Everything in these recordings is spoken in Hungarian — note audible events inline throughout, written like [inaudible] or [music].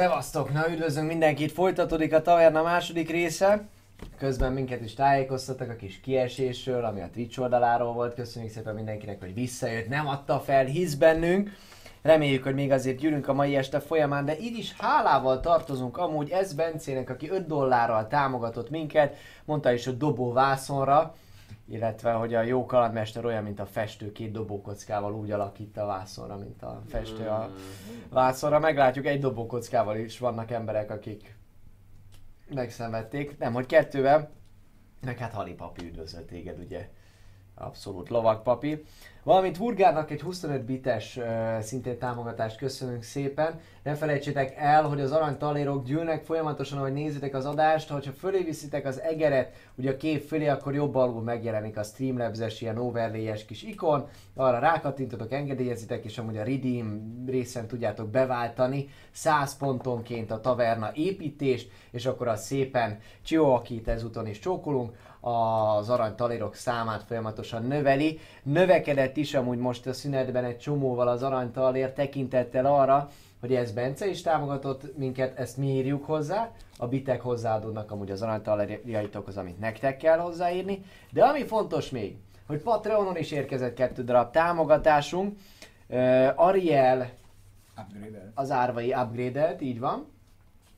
Szevasztok! Na üdvözlünk mindenkit! Folytatódik a taverna második része. Közben minket is tájékoztattak a kis kiesésről, ami a Twitch oldaláról volt. Köszönjük szépen mindenkinek, hogy visszajött, nem adta fel, hisz bennünk. Reméljük, hogy még azért gyűrünk a mai este folyamán, de így is hálával tartozunk amúgy ez Bencének, aki 5 dollárral támogatott minket, mondta is, hogy dobó vászonra, illetve hogy a jó kalandmester olyan, mint a festő két dobókockával úgy alakít a vászonra, mint a festő a vászonra. Meglátjuk, egy dobókockával is vannak emberek, akik megszenvedték. Nem, hogy kettővel, meg hát Hali papi üdvözölt téged, ugye? Abszolút lovagpapi. Valamint Hurgárnak egy 25 bites uh, szintén támogatást köszönünk szépen. Ne felejtsétek el, hogy az arany talérok gyűlnek folyamatosan, ahogy nézitek az adást. Ha fölé viszitek az egeret, ugye a kép fölé, akkor jobb alul megjelenik a Streamlabs-es ilyen overlay kis ikon. Arra rákattintotok, engedélyezitek, és amúgy a redeem részen tudjátok beváltani 100 pontonként a taverna építést, és akkor az szépen Csió, akit ezúton is csókolunk, az aranytalérok számát folyamatosan növeli. Növekedett is amúgy most a szünetben egy csomóval az aranytalér tekintettel arra, hogy ez Bence is támogatott minket, ezt mi írjuk hozzá, a bitek hozzáadódnak amúgy az aranytalérjaitokhoz, amit nektek kell hozzáírni, de ami fontos még, hogy Patreonon is érkezett kettő darab támogatásunk, uh, Ariel Upgrade-el. az árvai upgrade így van,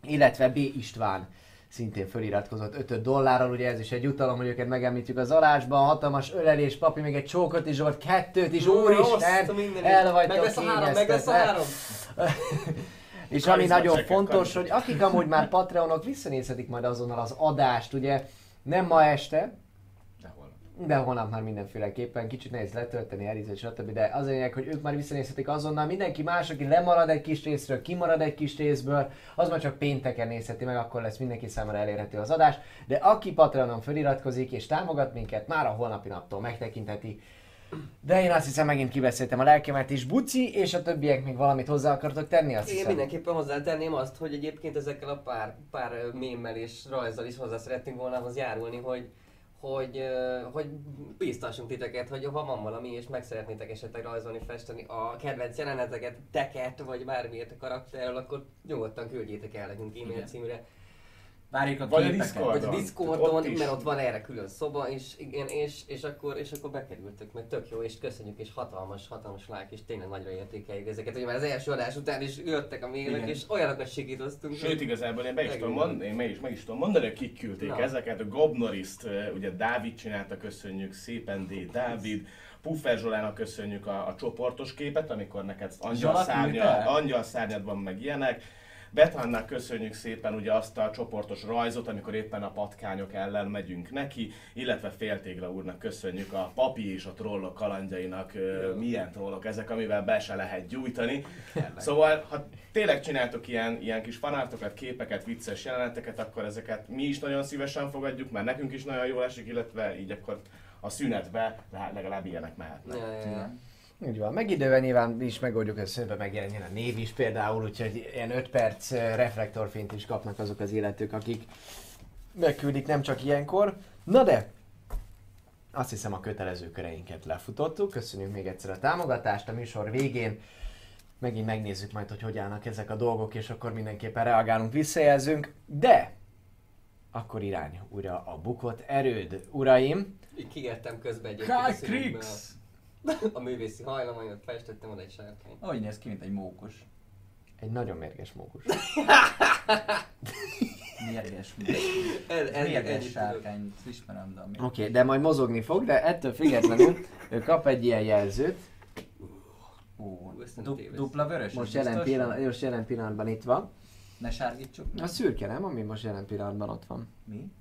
illetve B. István szintén feliratkozott 5 dollárral, ugye ez is egy jutalom, hogy őket megemlítjük az alásban, hatalmas ölelés, papi még egy csókot is volt, kettőt is, úristen, el vagytok Meg lesz a három, meg lesz a három. [laughs] És ami nagyon fontos, hogy akik amúgy már Patreonok visszanézhetik majd azonnal az adást, ugye? Nem ma este, De hol? de holnap már mindenféleképpen, kicsit nehéz letölteni, elízni, stb. De az a lényeg, hogy ők már visszanézhetik azonnal, mindenki más, aki lemarad egy kis részről, kimarad egy kis részből, az már csak pénteken nézheti meg, akkor lesz mindenki számára elérhető az adás. De aki Patreonon feliratkozik és támogat minket, már a holnapi naptól megtekintheti. De én azt hiszem megint kibeszéltem a lelkemet is, Buci, és a többiek még valamit hozzá akartok tenni, azt Én hiszem. mindenképpen hozzátenném azt, hogy egyébként ezekkel a pár, pár mémmel és rajzzal is hozzá szerettünk volna ahhoz járulni, hogy hogy, hogy bíztassunk titeket, hogy ha van valami, és meg szeretnétek esetleg rajzolni, festeni a kedvenc jeleneteket, teket, vagy bármilyet a karakterről, akkor nyugodtan küldjétek el nekünk e-mail címre. Várjuk a Vagy a képeket. Vagy a Ott Discordon, is. mert ott van erre külön szoba, és igen, és, és, akkor, és akkor bekerültök, mert tök jó, és köszönjük, és hatalmas, hatalmas like, és tényleg nagyra értékeljük ezeket, hogy már az első adás után is jöttek a mailek, és olyanokat segítoztunk. Sőt, igazából én be is tudom mondani, én meg is, meg is tudom mondani, hogy kik küldték Na. ezeket. A Gobnoriszt, ugye Dávid csinálta, köszönjük szépen, D. Dávid. Puffer Zsolának köszönjük a, a csoportos képet, amikor neked angyal, szárnya, angyal szárnyad van, meg ilyenek. Bethannak köszönjük szépen ugye azt a csoportos rajzot, amikor éppen a patkányok ellen megyünk neki, illetve Féltégla úrnak köszönjük a papi és a trollok kalandjainak, Jó. milyen trollok ezek, amivel be se lehet gyújtani. Szóval, ha tényleg csináltok ilyen, ilyen kis fanártokat, képeket, vicces jeleneteket, akkor ezeket mi is nagyon szívesen fogadjuk, mert nekünk is nagyon jól esik, illetve így akkor a szünetbe le- legalább ilyenek mehetnek. Ja, ja, ja. Így van. Meg idővel nyilván mi is megoldjuk, hogy szöntbe megjelenjen a név is például, úgyhogy ilyen 5 perc eh, reflektorfényt is kapnak azok az életők, akik megküldik nem csak ilyenkor. Na de, azt hiszem a kötelező köreinket lefutottuk. Köszönjük még egyszer a támogatást a műsor végén. Megint megnézzük majd, hogy hogy állnak ezek a dolgok, és akkor mindenképpen reagálunk, visszajelzünk. De, akkor irány újra a bukott erőd, uraim. Így kigettem közben egy Kai Krix! A művészi hajlamaimat festettem oda egy sárkányt. Ahogy néz ki, mint egy mókus. Egy nagyon mérges mókus. [laughs] Mérges mókus. Ez, ez, Mérges sárkány, ismerem, de ami... Oké, okay, de majd mozogni fog, de ettől függetlenül ő kap egy ilyen jelzőt. Ó, du- dupla vörös, Most jelen, pillanat, most jelen pillanatban itt van. Ne sárgítsuk. A szürke nem, ami most jelen pillanatban ott van. Mi?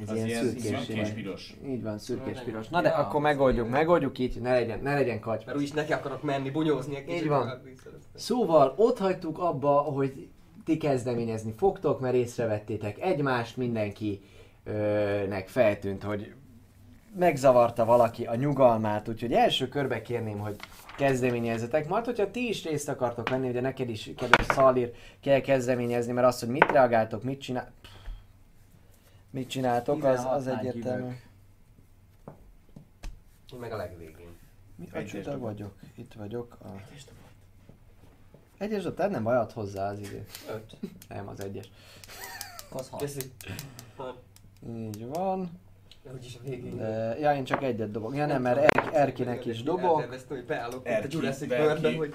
Ez Az ilyen, ilyen szürkés, szürkés piros. Így van, szürkés Ja, piros. Na de ja, akkor megoldjuk, megoldjuk így, ne legyen, ne legyen katy. Mert úgyis neki akarok menni, bunyózni egy kicsit. Így van. aztán. Szóval ott hagytuk abba, hogy ti kezdeményezni fogtok, mert észrevettétek egymást, mindenkinek feltűnt, hogy megzavarta valaki a nyugalmát, úgyhogy első körbe kérném, hogy kezdeményezzetek. Majd, hogyha ti is részt akartok venni, ugye neked is, kedves Szalír, kell kezdeményezni, mert az, hogy mit reagáltok, mit csinál... Mit csináltok, az, az 16-nál egyértelmű. Én meg a legvégén. Mi a Egyes csuda vagyok? Itt vagyok. A... Egyes dobtál? Nem baj, add hozzá az idő. Öt. Nem, az egyes. Az hat. Köszi. Így van. De úgyis a végén. De, ja, én csak egyet dobok. Ja nem, mert er- Erkinek is dobok. Elterveztem, hogy beállok itt a Erki, Jurassic Berki. World-be, hogy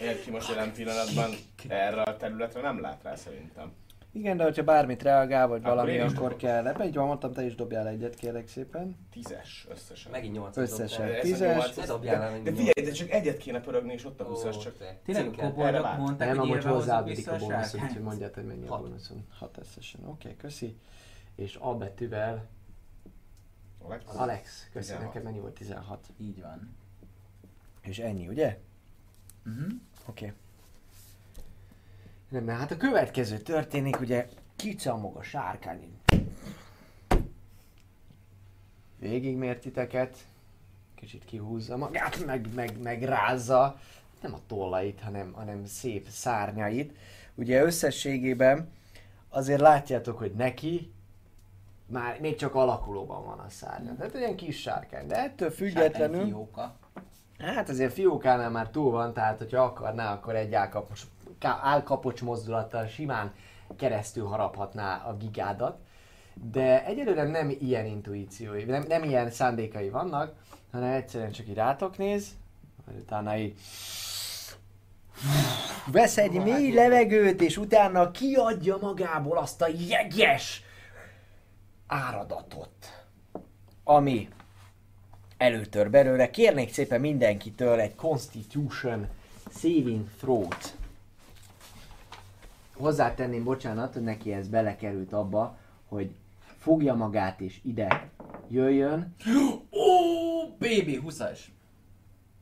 Érki most jelen pillanatban erre a területre nem lát rá szerintem. Igen, de hogyha bármit reagál, vagy Akkor valami, akkor dobok. kell. Ebben így van, mondtam, te is dobjál egyet, kérlek szépen. Tízes összesen. megint 8 Összesen. Tízes. nyolc, Ne ez- dobjál el de, figyelj, de csak egyet kéne pörögni, és ott a 20 csak. Tényleg koboldok mondták, Nem, hogy amúgy vissza a a bónusz, sárkányt. úgyhogy mondjad, hogy mennyi a Hat. bónuszon. 6 összesen. Oké, okay, köszi. És A betűvel Alex? Alex, köszi, 16. neked mennyi volt? 16. Így van. És ennyi, ugye? Mhm. Oké. Okay. Nem, mert hát a következő történik, ugye kicamog a sárkány. Végigmért titeket, kicsit kihúzza magát, meg, meg, meg rázza, nem a tollait, hanem, hanem szép szárnyait. Ugye összességében azért látjátok, hogy neki már még csak alakulóban van a szárnya. Tehát olyan kis sárkány, de ettől függetlenül... Sárkány fióka. Hát azért fiókánál már túl van, tehát hogyha akarná, akkor egy állkapocs, ká- állkapocs mozdulattal simán keresztül haraphatná a gigádat. De egyelőre nem ilyen intuíciói, nem, nem ilyen szándékai vannak, hanem egyszerűen csak így rátok néz, majd utána így vesz egy mély levegőt, és utána kiadja magából azt a jeges áradatot, ami előtör belőle. Kérnék szépen mindenkitől egy Constitution Saving Throw-t. Hozzátenném, bocsánat, hogy neki ez belekerült abba, hogy fogja magát és ide jöjjön. Ó, baby, 20-as.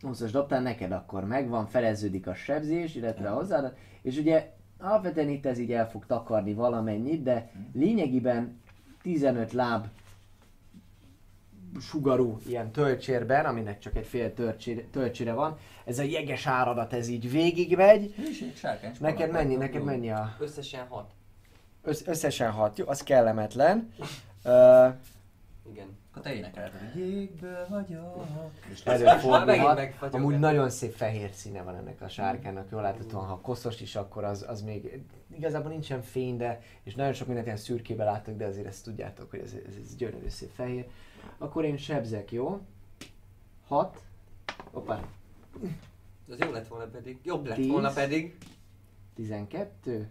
20 dobtál, neked akkor megvan, feleződik a sebzés, illetve a hozzáadat, és ugye alapvetően itt ez így el fog takarni valamennyit, de lényegében 15 láb sugarú ilyen töltsérben, aminek csak egy fél töltsére, töltsére van, ez a jeges áradat ez így végigmegy. Neked mennyi, neked mennyi a... Összesen 6. Össz, összesen hat, jó, az kellemetlen. Uh, Igen. Akkor te énekelted, jégből vagyok. Előfordulhat. Amúgy nagyon szép fehér színe van ennek a sárkának, jól láthatóan, ha koszos is, akkor az, az még igazából nincsen fény, de és nagyon sok mindent ilyen szürkébe látok, de azért ezt tudjátok, hogy ez, ez, ez gyönyörű szép fehér. Akkor én sebzek, jó? 6. Hoppá, Az jó lett volna pedig. Jobb lett Tíz. volna pedig. 12.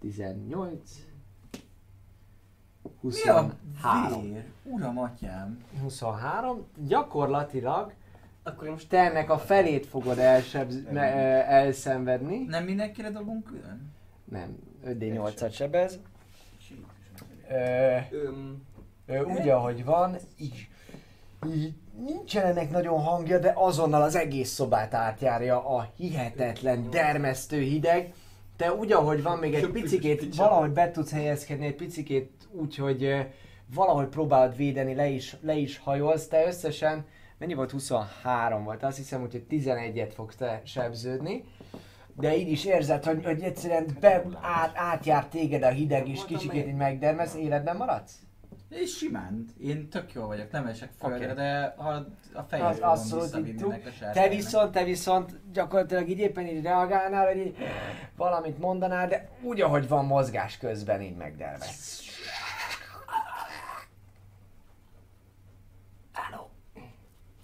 18. Mi a 23. Uram, atyám. 23. Gyakorlatilag Akkor én most te ennek a felét fogod elsebz, ne, ö, elszenvedni. Nem mindenkire dobunk külön? Nem, 5D8-at sebez. Ö, Öm, úgy, ahogy van, így, így nincsen nagyon hangja, de azonnal az egész szobát átjárja a hihetetlen, dermesztő hideg. Te úgy, ahogy van, még egy picikét, valahogy be tudsz helyezkedni, egy picikét úgy, hogy valahogy próbálod védeni, le is, le is hajolsz. Te összesen, mennyi volt? 23 volt, azt hiszem, hogy 11-et fogsz te sebződni. De így is érzed, hogy, hogy egyszerűen be, át, átjár téged a hideg, és kicsikét így megdermesz, életben maradsz? És simán. Én tök jól vagyok, nem esek földre, Oké. de ha a Az visszavinni így ennek a Te viszont, te viszont gyakorlatilag így éppen így reagálnál, hogy így valamit mondanál, de úgy, ahogy van mozgás közben így megdermesz.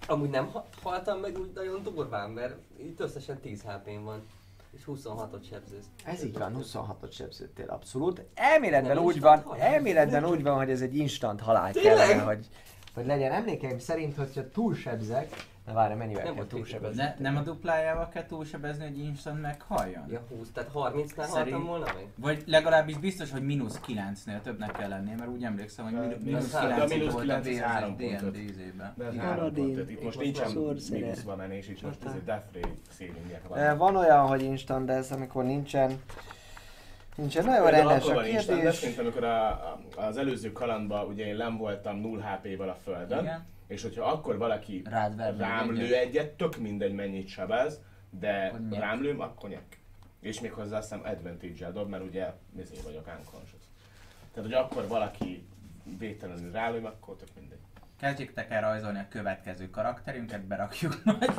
amúgy nem ha- haltam meg úgy nagyon durván, mert itt összesen 10 hp van. És 26-ot sebzősz. Ez így van, 26-ot sebződtél abszolút. Elméletben Nem úgy van, halál. elméletben úgy van, hogy ez egy instant halál Tényleg? kellene, hogy, hogy legyen. Emlékeim szerint, hogyha túlsebzek, na várj, mennyivel Nem kell túlsebezni? Ne, nem a duplájával kell túlsebezni, hogy instant meghalljon? Ja 20, tehát 30-nál Szerint- haltam volna meg? Vagy legalábbis biztos, hogy mínusz 9-nél többnek kell lennie, mert úgy emlékszem, hogy De mínusz mínusz 9 három, de mínusz volt a kilenc, ez vérzés három pontot. D&D izében. De ez Igen. három Paladin. pontot. Itt most nincsen sorszeres. mínuszban menés, itt most ez egy death ray Eh, Van olyan, hogy instant, de ez amikor nincsen, nincsen nagyon rendes akkor a van instant, kérdés. mint amikor a, a, az előző kalandban ugye én nem voltam 0 HP-val a földön, Igen. És hogyha akkor valaki Rád még rám lő egyet, tök mindegy mennyit sebez, de Akkor nyek. rám lőm, akkor nyek. És még hozzá azt hiszem advantage-el dob, mert ugye ezért vagyok unconscious. Tehát, hogy akkor valaki védtelenül rálőm, akkor tök mindegy. Kezdjétek el rajzolni a következő karakterünket, berakjuk majd.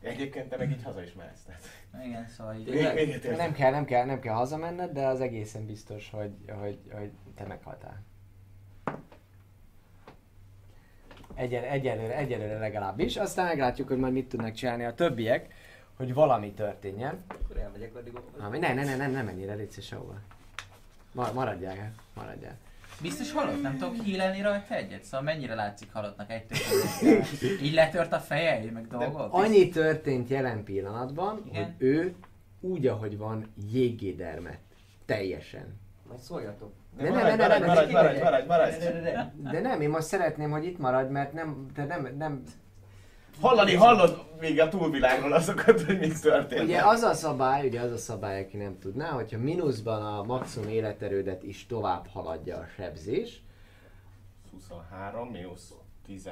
Egyébként te meg így haza is mehetsz. tehát. Igen, szóval így... Még- értem. Nem kell, nem kell, nem kell hazamenned, de az egészen biztos, hogy, hogy, hogy te meghaltál. Egyen, egyelőre, egyelőre legalábbis. Aztán meglátjuk, hogy majd mit tudnak csinálni a többiek, hogy valami történjen. Akkor elmegyek addig. Ami, ne, ne, ne, ne, nem ennyire, légy szíves sehova. Ma, maradjál, el, maradjál. Biztos halott? Nem tudok hílelni rajta egyet? Szóval mennyire látszik halottnak egy? [laughs] Így letört a feje, meg dolgok? Annyi történt jelen pillanatban, Igen. hogy ő úgy, ahogy van, jéggédermet. Teljesen. Majd szóljatok. De De nem, nem, maradj, maradj. De nem, én most szeretném, hogy itt maradj, mert nem, te nem, nem, Hallani hallod még a túlvilágról azokat, hogy mi történt. Ugye az a szabály, ugye az a szabály, aki nem tudná, hogyha mínuszban a maximum életerődet is tovább haladja a sebzés, 23, mínusz 10,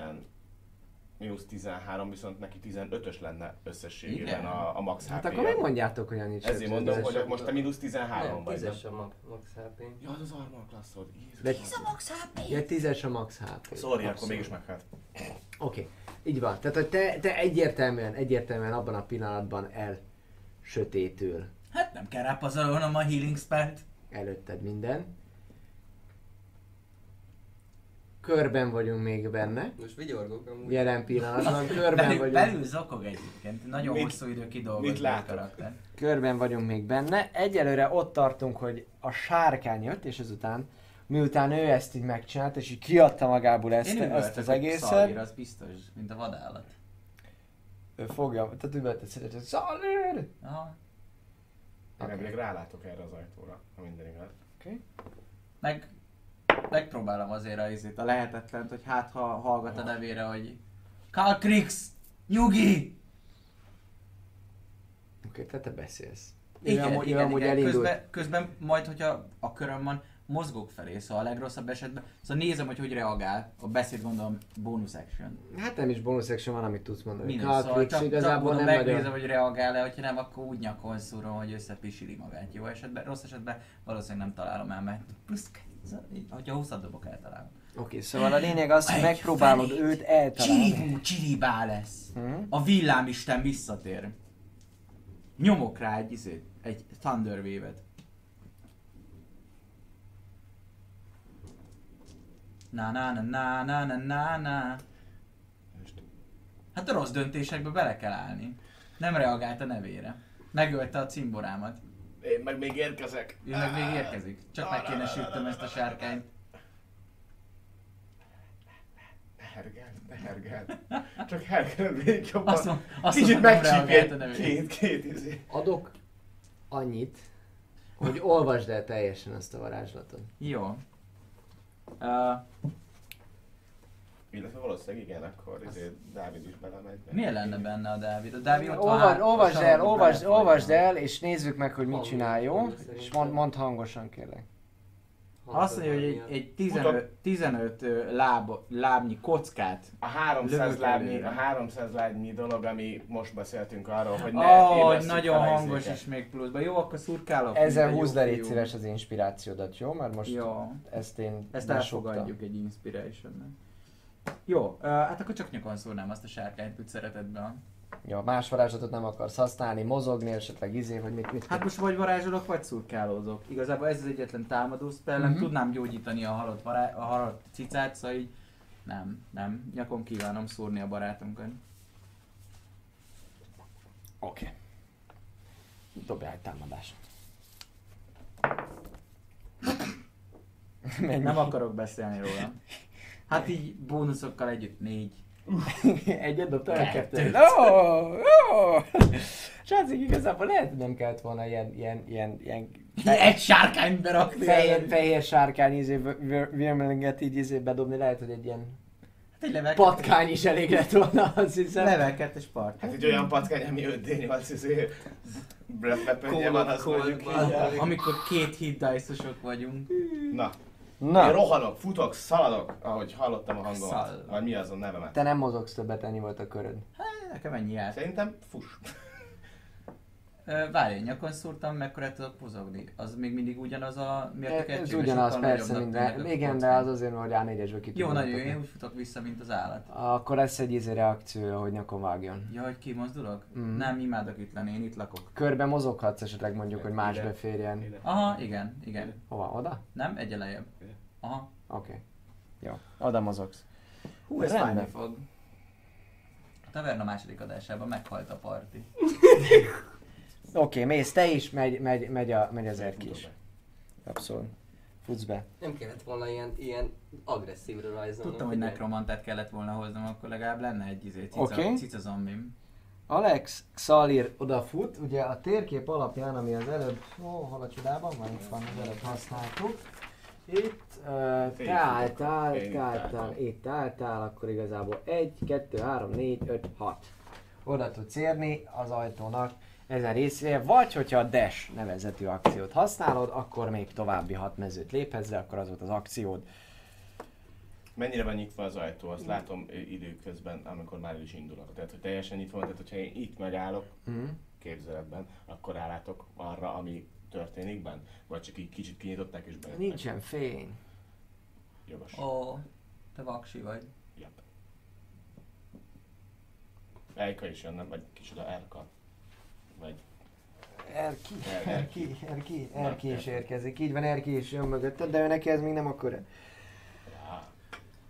mínusz 13, viszont neki 15-ös lenne összességében Igen. a, a max hát hp akkor megmondjátok, hogy annyit Ezért mondom, hogy most te mínusz 13 Nem, vagy. tízes a max, max HP. Ja, az az armor klasszod. De- Jézus. Ja, tízes a max HP. Sorry, akkor mégis meghalt. Oké, okay. így van. Tehát, hogy te, te egyértelműen, egyértelműen abban a pillanatban el sötétül Hát nem kell rápazarolnom a healing spellt. előtted minden. Körben vagyunk még benne. Most vigyorgok amúgy. Jelen pillanatban [laughs] körben Belül, vagyunk. belül zokog egyébként. Nagyon Mit- hosszú idő kidolgozni a karakter. Körben vagyunk még benne. Egyelőre ott tartunk, hogy a sárkány jött, és ezután, miután ő ezt így megcsinált, és így kiadta magából ezt, Én ezt az egészet, Szalír, az biztos, mint a vadállat. ő fogja, tehát üvöltet szeretett, hogy Szalír! Aha. Én elvileg rálátok erre az ajtóra, ha minden igaz. Meg megpróbálom azért a, izét, a lehetetlent, hogy hát ha hallgat a nevére, hogy Kalkrix! Nyugi! Oké, tehát te beszélsz. Igen, ő amúgy, igen, amúgy igen. elindult. Közben, közben majd, hogyha a köröm van, mozgok felé, szóval a legrosszabb esetben, szóval nézem, hogy hogy reagál. A beszéd gondolom bonus action. Hát nem is bonus action van, amit tudsz mondani. Minus, szóval Crix csak, csak igazából mondom, nem megnézem, nagyon... hogy reagál-e, hogyha nem, akkor úgy nyakon szúrom, hogy összepisili magát. Jó esetben, rossz esetben valószínűleg nem találom el, mert plusz, hogyha 20 dobok eltalálom. Oké, szóval a lényeg az, hogy megpróbálod felét. őt eltalálni. Csiribú, csiribá lesz. Hm? A villámisten visszatér. Nyomok rá egy izét, egy Thunder Wave-et. Na na na na na na na na. Hát a rossz döntésekbe bele kell állni. Nem reagált a nevére. Megölte a cimborámat. Én meg még érkezek. Ő meg még érkezik. Csak meg kéne süttem ezt a sárkányt. Hergeld, ne hergeld. Csak hergeld még jobban. Azt, mond, azt Kicsit mondom, nevére. két, két izé. Adok annyit, hogy olvasd el teljesen azt a varázslatot. Jó. Uh, Illetve valószínűleg igen, akkor izé Dávid is belemegy. miért lenne benne a Dávid? A Dávid ott van Olvasd, hát- el, olvasd, olvasd el, és nézzük meg, hogy mit csinál, jó? És mond, mondd hangosan, kérlek. Azt mondja, hogy egy, egy 15, 15 ö, láb, lábnyi kockát. A 300 Lövök lábnyi, a 300 lábnyi dolog, ami most beszéltünk arról, hogy ne oh, nagyon hangos izéket. is még pluszban. Jó, akkor szurkálok. Ezzel húzd le, légy szíves az inspirációdat, jó? Mert most Jó, ezt én ezt elfogadjuk egy inspiration Jó, hát akkor csak nyakon szúrnám azt a sárkányt úgy szeretetben. Jó, más varázslatot nem akarsz használni, mozogni, esetleg izé, hogy mit, mit Hát most vagy varázsolok, vagy szurkálózok. Igazából ez az egyetlen támadó spellem, Mhm. tudnám gyógyítani a halott, vará- a halott cicát, szóval így nem, nem, nyakon kívánom szúrni a barátunkat. Oké. Okay. Dobjál egy támadást. [laughs] Mennyi? Nem akarok beszélni róla. Hát így bónuszokkal együtt négy. [laughs] Egyet dobtál? vagy Kettőt. Ó, ó. Srácok, igazából lehet, hogy nem kellett volna ilyen, ilyen, ilyen, ilyen Egy sárkányt berakni. fehér, fehér sárkány izé, virmelinget így izé bedobni, lehet, hogy egy ilyen Hát egy level patkány is elég lett volna, azt hiszem. Level 2-es part. Hát egy olyan patkány, ami 5D8 izé Breath van, az mondjuk Amikor két hit dice vagyunk. Na, Na, én rohanok, futok, szaladok, ahogy hallottam a hangomat. Szaladok. Vagy mi az a nevemet. te nem mozogsz többet, ennyi volt a köröd. Nekem ennyi járt. Szerintem fuss. Várj, nyakon szúrtam, mekkora tudok pozogni? Az még mindig ugyanaz a mértékegység? Ez ugyanaz, persze, minden. a Igen, de az azért, hogy A4-esből ki Jó, nagyon jó, én úgy futok vissza, mint az állat. Akkor lesz egy izé reakciója, hogy nyakon vágjon. Ja, hogy kimozdulok? Mhm. Nem, imádok itt lenni, én itt lakok. Körbe mozoghatsz esetleg mondjuk, hogy más Ide. beférjen. Ide. Aha, igen, igen. Hova? Oda? Nem? Egy lejjebb. Ide. Aha. Oké. Okay. Jó. Oda mozogsz. Hú, ez fájni fog. A taverna második adásában meghalt a parti. [laughs] Oké, okay, mész te is, megy, megy, megy, a, megy az erki is. Abszolút. Futsz be. Nem kellett volna ilyen, ilyen agresszívre rajzolni. Tudtam, hogy nekromantát kellett volna hoznom, akkor legalább lenne egy izé, cica, Oké. cica zombim. Alex Xalir odafut, ugye a térkép alapján, ami az előbb, ó, hol a csodában van, itt van, az előbb használtuk. Itt uh, te álltál, te itt álltál, itt álltál, akkor igazából 1, 2, 3, 4, 5, 6. Oda tudsz érni az ajtónak ezen részére, vagy hogyha a dash nevezetű akciót használod, akkor még további 6 mezőt léphetsz, akkor az volt az akciód. Mennyire van nyitva az ajtó, azt látom ö, időközben, amikor már el is indulok. Tehát, hogy teljesen nyitva van, tehát hogyha én itt megállok, Mm. képzeletben, akkor rálátok arra, ami történik benn? Vagy csak így kicsit kinyitották és bejöttek? Nincsen fény. Jogos. Ó, te vaksi vagy. Yep. Ejka is jön, nem? Vagy kicsoda Erka? Vagy... Erki, Er- Erki, Erki, Erki is érkezik. Így van, Erki is jön mögötted, de ő neki ez még nem akkor. Á,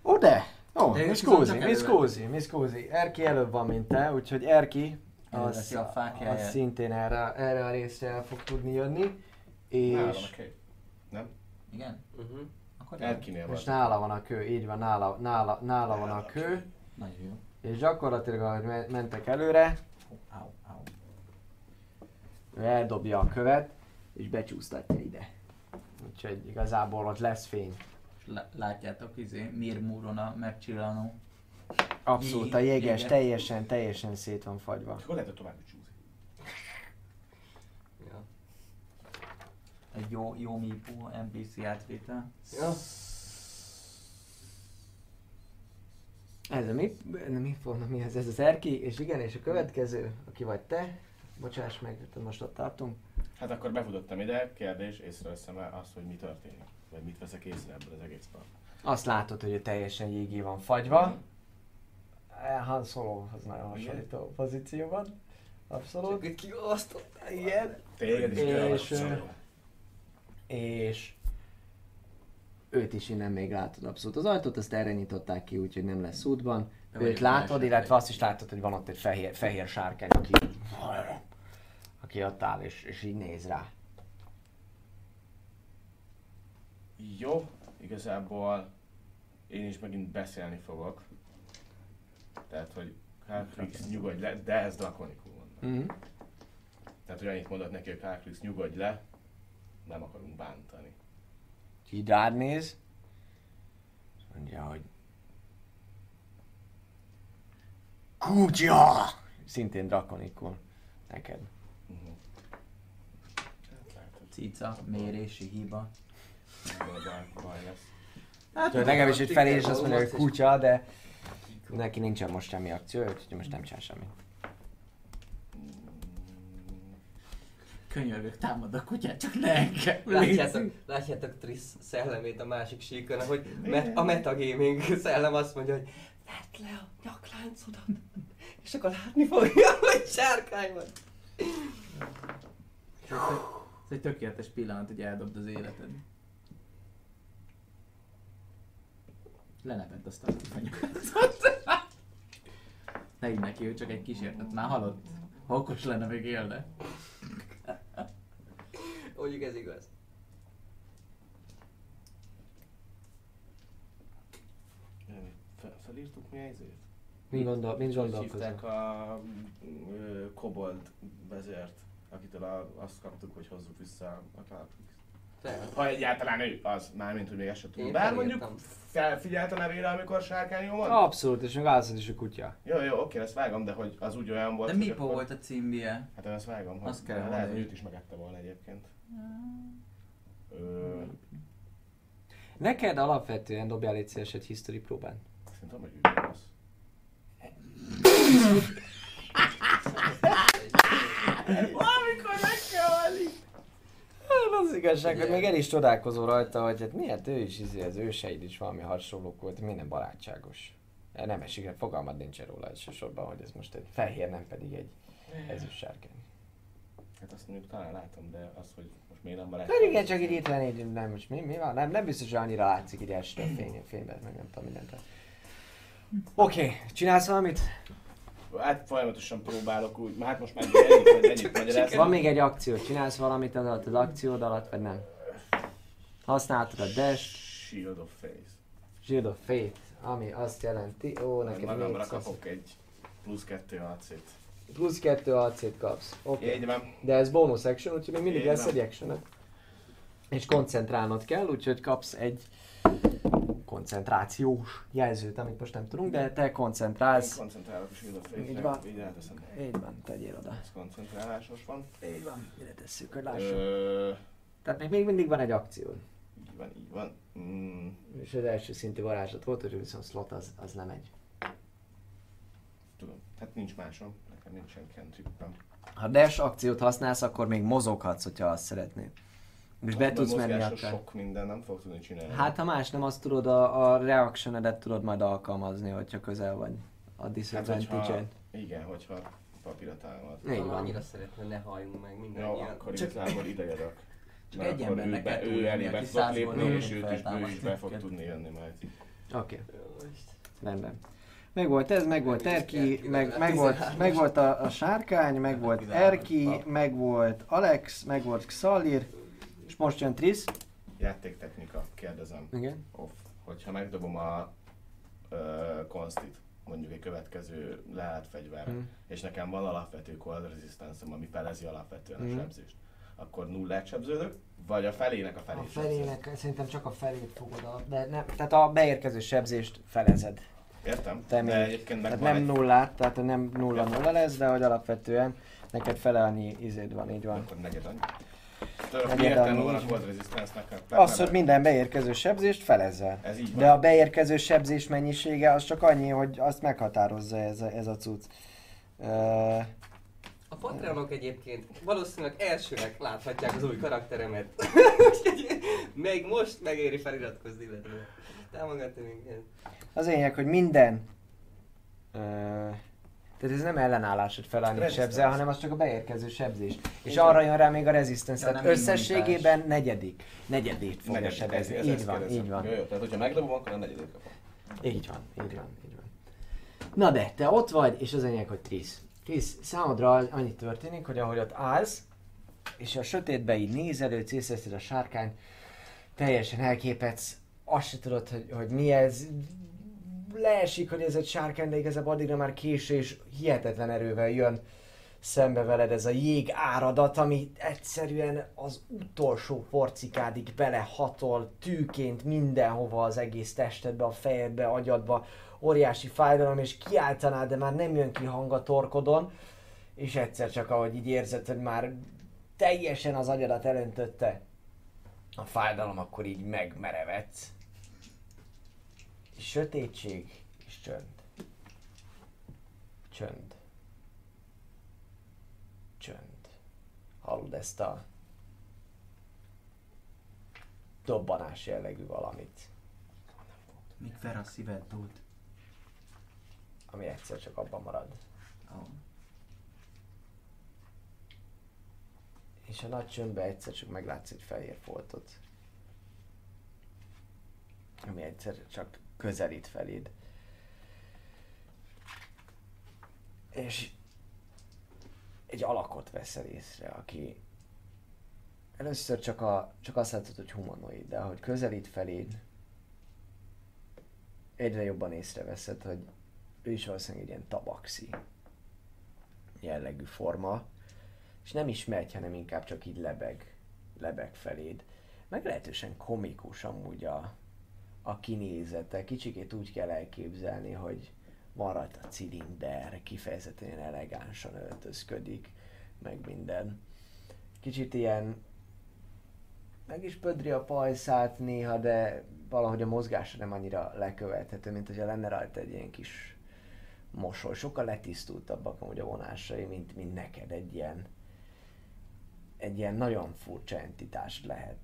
Ó, de! Ó, De ő mi viszont scusi, csak mi előbb. scusi, mi scusi. Erki előbb van, mint te, úgyhogy Erki az, a fákjáját. az szintén erre, erre a részre el fog tudni jönni. nálam a És kép. Nem? Igen? Uh-huh. Akkor. Erkinél most van. nála van a kő, így van, nála, nála, nála van a kő. Nagyon jó. És gyakorlatilag, ahogy me- mentek előre, au. Ő eldobja a követ, és becsúsztatja ide. Úgyhogy igazából ott lesz fény. Látjátok, izé, Mirmúron a megcsillanó. Abszolút, a Jé- jéges jéges. teljesen, teljesen szét van fagyva. Hol lehet a további csúszni? Ja. Egy jó, jó mípú NPC átvétel. Ja. Ez a mi, mi, mi, mi ez, ez az Erki, és igen, és a következő, aki vagy te, bocsáss meg, most ott tartunk. Hát akkor befutottam ide, kérdés, észreveszem-e azt, hogy mi történik? Vagy mit veszek észre ebből az egészből? Azt látod, hogy teljesen jégé van fagyva. Eh, Han Solohoz nagyon hasonlító pozícióban. Abszolút. Csak kiosztott. Igen. Téged is És, és, őt is innen még látod abszolút. Az ajtót azt erre nyitották ki, úgyhogy nem lesz útban. De Őt látod, illetve azt is látod, hogy van ott egy fehér, fehér sárkány, aki, aki ott áll és, és így néz rá. Jó, igazából én is megint beszélni fogok. Tehát, hogy Kálkrix nyugodj le, de ez drakonikul van. Mm-hmm. Tehát, hogy annyit mondott neki, hogy Kálkrix nyugodj le, nem akarunk bántani. Így rád néz. Mondja, hogy Kutya! Szintén drakonikul. Neked. Uh-huh. Cica, mérési hiba. Hát, legalábbis egy felé is azt mondja, hogy kutya, de neki nincsen most semmi akció, úgyhogy most nem csinál semmit. Könyörgök, támad a kutyát, csak ne engem. Látjátok, látjátok Triss szellemét a másik síkon, hogy met, a metagaming szellem azt mondja, hogy vedd le a nyakláncodat, és akkor látni fogja, hogy sárkány vagy. Ez egy tökéletes pillanat, hogy eldobd az életed. Lenepett azt a fanyakat. Ne így neki, ő csak egy kísértet. Már halott. Ha okos lenne, még élne. Mondjuk ez igaz. Fel, felírtuk mi a izét? Mind, gondol, mind Hogy gondolkozom. hívták a ö, kobold vezért, akitől a, azt kaptuk, hogy hozzuk vissza a. Te. Ha egyáltalán ő az, mármint, hogy még ezt sem tudom. Bár felírtam. mondjuk felfigyelt a nevére, amikor sárkányó van? Abszolút, és még állszod is a kutya. Jó, jó, oké, ezt vágom, de hogy az úgy olyan volt, De Mipo akkor- volt a címbie. Hát én ezt vágom, hogy Azt kell lehet, mondani. hogy őt is megette volna egyébként. Ö, Neked alapvetően dobjál egy szíves egy history próbán. szerintem, hogy ő az. [laughs] Valamikor igazság, hogy még el is csodálkozol rajta, hogy hát miért ő is, izé, az őseid is valami hasonlók volt, minden barátságos. Nem esik, hát fogalmad nincs róla elsősorban, hogy ez most egy fehér, nem pedig egy ezüst sárkány. Hát azt mondjuk talán látom, de az, hogy most miért nem barát. Hát igen, csak így itt van, így nem, most mi, mi van? Nem, nem biztos, hogy annyira látszik így este a fény, fényben, meg nem tudom mindent. Oké, okay, csinálsz valamit? Hát folyamatosan próbálok úgy, hát most már ennyit, vagy ennyit. Van még egy akció, csinálsz valamit az alatt, az akciód alatt, vagy nem? Használtad a dash Shield of Face. Shield of Fate, ami azt jelenti, ó, neked Magamra 400 kapok egy plusz kettő AC-t. plusz 2 AC-t kapsz. Oké. Így van. De ez bonus action, úgyhogy még mindig Így lesz van. egy action És koncentrálnod kell, úgyhogy kapsz egy koncentrációs jelzőt, amit most nem tudunk, de te Én koncentrálsz. koncentrálok a Shield of Így van. így ráteszem. Így van, tegyél oda. Ez koncentrálásos van. Így van, ide tesszük, hogy lássuk. Ö, Tehát még, még mindig van egy akció. így van, így van. Mm, És az első szintű varázslat volt, hogy viszont slot az, az nem egy. tudom, hát nincs másom, nekem nincsen cantrippem. Ha dash akciót használsz, akkor még mozoghatsz, hogyha azt szeretnéd. És be tudsz menni akár. sok minden nem fog tudni csinálni. Hát ha más nem, azt tudod, a, a reaction tudod majd alkalmazni, hogyha közel vagy a hát, disadvantage hogyha, en igen, hogyha papíra támad. Ha van. annyira szeretne, ne halljunk meg Jó, mindannyian. akkor Csak- igazából ide jövök. [laughs] Csak egy akkor embernek kell ő elébe százból lépni, és őt is, ő is be fog tudni jönni majd. Oké, Jó, Isten. rendben. Meg volt ez, meg volt Erki, meg, meg volt, 13-as. meg volt a, a sárkány, meg volt 13-as Erki, meg volt Alex, meg volt Xalir, most jön Trisz. Játéktechnika, kérdezem. Igen. Off. Hogyha megdobom a ö, konstit, mondjuk egy következő leállt fegyverre, Mm. és nekem van alapvető cold resistance ami felezi alapvetően Mm. a sebzést, akkor nullát sebződök, vagy a felének a A felét sebződök. felének szerintem csak a felét fogod a, de nem, tehát a beérkező sebzést felezed. Értem? Te de egyébként meg Tehát nem egy... nullát, tehát nem nulla nulla lesz, de hogy alapvetően neked fele annyi izéd van, így van. Akkor negyed annyi. Tudod, Negyed mi értelme annyi, van a cold resistance-nek? Az, hogy minden beérkező sebzést felezzel. Ez így De van. a beérkező sebzés mennyisége az csak annyi, hogy azt meghatározza ez a, ez a cucc. Uh, A Patreonok egyébként valószínűleg elsőnek láthatják az új karakteremet. [laughs] Még most megéri feliratkozni, illetve támogatni minket. az lényeg, hogy minden... Uh, tehát ez nem ellenállás, hogy felállni sebzel, hanem az csak a beérkező sebzés. És Igen. arra jön rá még a Ja, tehát összességében negyedik. Negyedét fogja Negyedik, sebezni. ez- Így ezt van, kérdezem. így van. Jó, jó, tehát hogyha megdobom, akkor a negyedik kapom. Így van, így van, így van. Na de, te ott vagy, és az enyém, hogy Trisz. Trisz, számodra annyi történik, hogy ahogy ott állsz, és a sötétbe így nézelődsz, észreveszed a sárkány, teljesen elképedsz, azt se tudod, hogy, hogy mi ez, leesik, hogy ez egy sárkány, de igazából addigra már késő, és hihetetlen erővel jön szembe veled ez a jég áradat, ami egyszerűen az utolsó porcikádig belehatol tűként mindenhova az egész testedbe, a fejedbe, agyadba, óriási fájdalom, és kiáltanád, de már nem jön ki hang a torkodon, és egyszer csak ahogy így érzed, hogy már teljesen az agyadat elöntötte a fájdalom, akkor így megmerevedsz. Sötétség és csönd. Csönd. Csönd. Hallod ezt a dobbanás jellegű valamit, Míg Fer a szíved dúlt. ami egyszer csak abban marad. Oh. És a nagy csöndbe egyszer csak meglátsz egy fehér foltot. Ami egyszer csak közelít feléd. És egy alakot veszel észre, aki először csak, a, csak azt látod, hogy humanoid, de ahogy közelít feléd, egyre jobban észreveszed, hogy ő is valószínűleg egy ilyen tabaxi jellegű forma, és nem is megy, hanem inkább csak így lebeg, lebeg feléd. Meglehetősen komikus amúgy a, a kinézete. Kicsikét úgy kell elképzelni, hogy van rajta cilinder, kifejezetten elegánsan öltözködik, meg minden. Kicsit ilyen meg is pödri a pajszát néha, de valahogy a mozgása nem annyira lekövethető, mint hogyha lenne rajta egy ilyen kis mosoly. Sokkal letisztultabbak amúgy a vonásai, mint, mint neked egy ilyen egy ilyen nagyon furcsa entitás lehet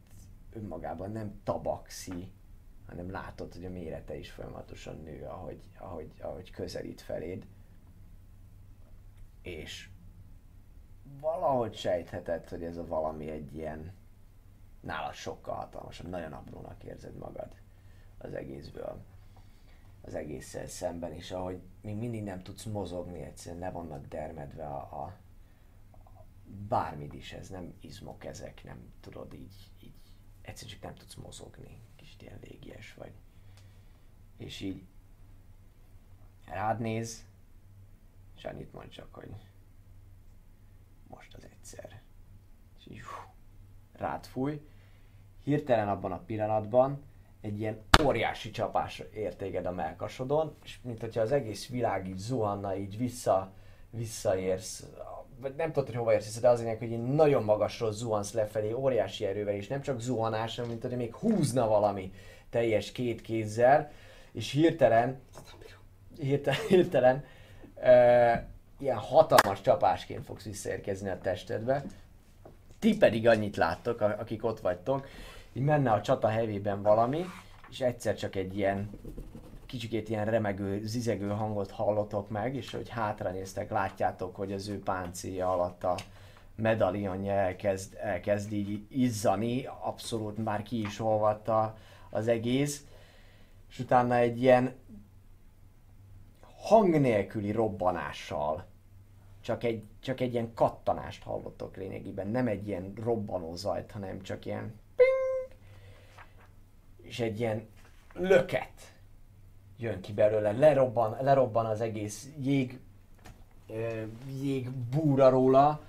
önmagában, nem tabaxi, hanem látod, hogy a mérete is folyamatosan nő, ahogy, ahogy, ahogy közelít feléd. És valahogy sejtheted, hogy ez a valami egy ilyen nálad sokkal hatalmasabb, nagyon aprónak érzed magad az egészből az egésszel szemben, és ahogy még mindig nem tudsz mozogni, egyszerűen le vannak dermedve a, a, bármit is, ez nem izmok ezek, nem tudod így, így egyszerűen csak nem tudsz mozogni, kis ilyen légies vagy. És így rád néz, és annyit mond csak, hogy most az egyszer. És így hú, rád fúj. Hirtelen abban a pillanatban egy ilyen óriási csapás ér téged a melkasodon, és mint hogyha az egész világ így zuhanna, így vissza, visszaérsz, vagy nem tudod, hogy hova érsz, de az lényeg, hogy egy nagyon magasról zuhansz lefelé, óriási erővel, és nem csak zuhanás, hanem mint hogy még húzna valami teljes két kézzel, és hirtelen, [laughs] hirtelen, hirtelen e, ilyen hatalmas csapásként fogsz visszaérkezni a testedbe. Ti pedig annyit láttok, akik ott vagytok, így menne a csata hevében valami, és egyszer csak egy ilyen kicsikét ilyen remegő, zizegő hangot hallotok meg, és hogy hátra néztek, látjátok, hogy az ő páncélja alatt a medalionja elkezd, elkezd így izzani, abszolút már ki is olvatta az egész, és utána egy ilyen hang nélküli robbanással, csak egy, csak egy ilyen kattanást hallottok lényegében, nem egy ilyen robbanó zajt, hanem csak ilyen és egy ilyen löket jön ki belőle, lerobban, lerobban az egész jég, jég búra róla,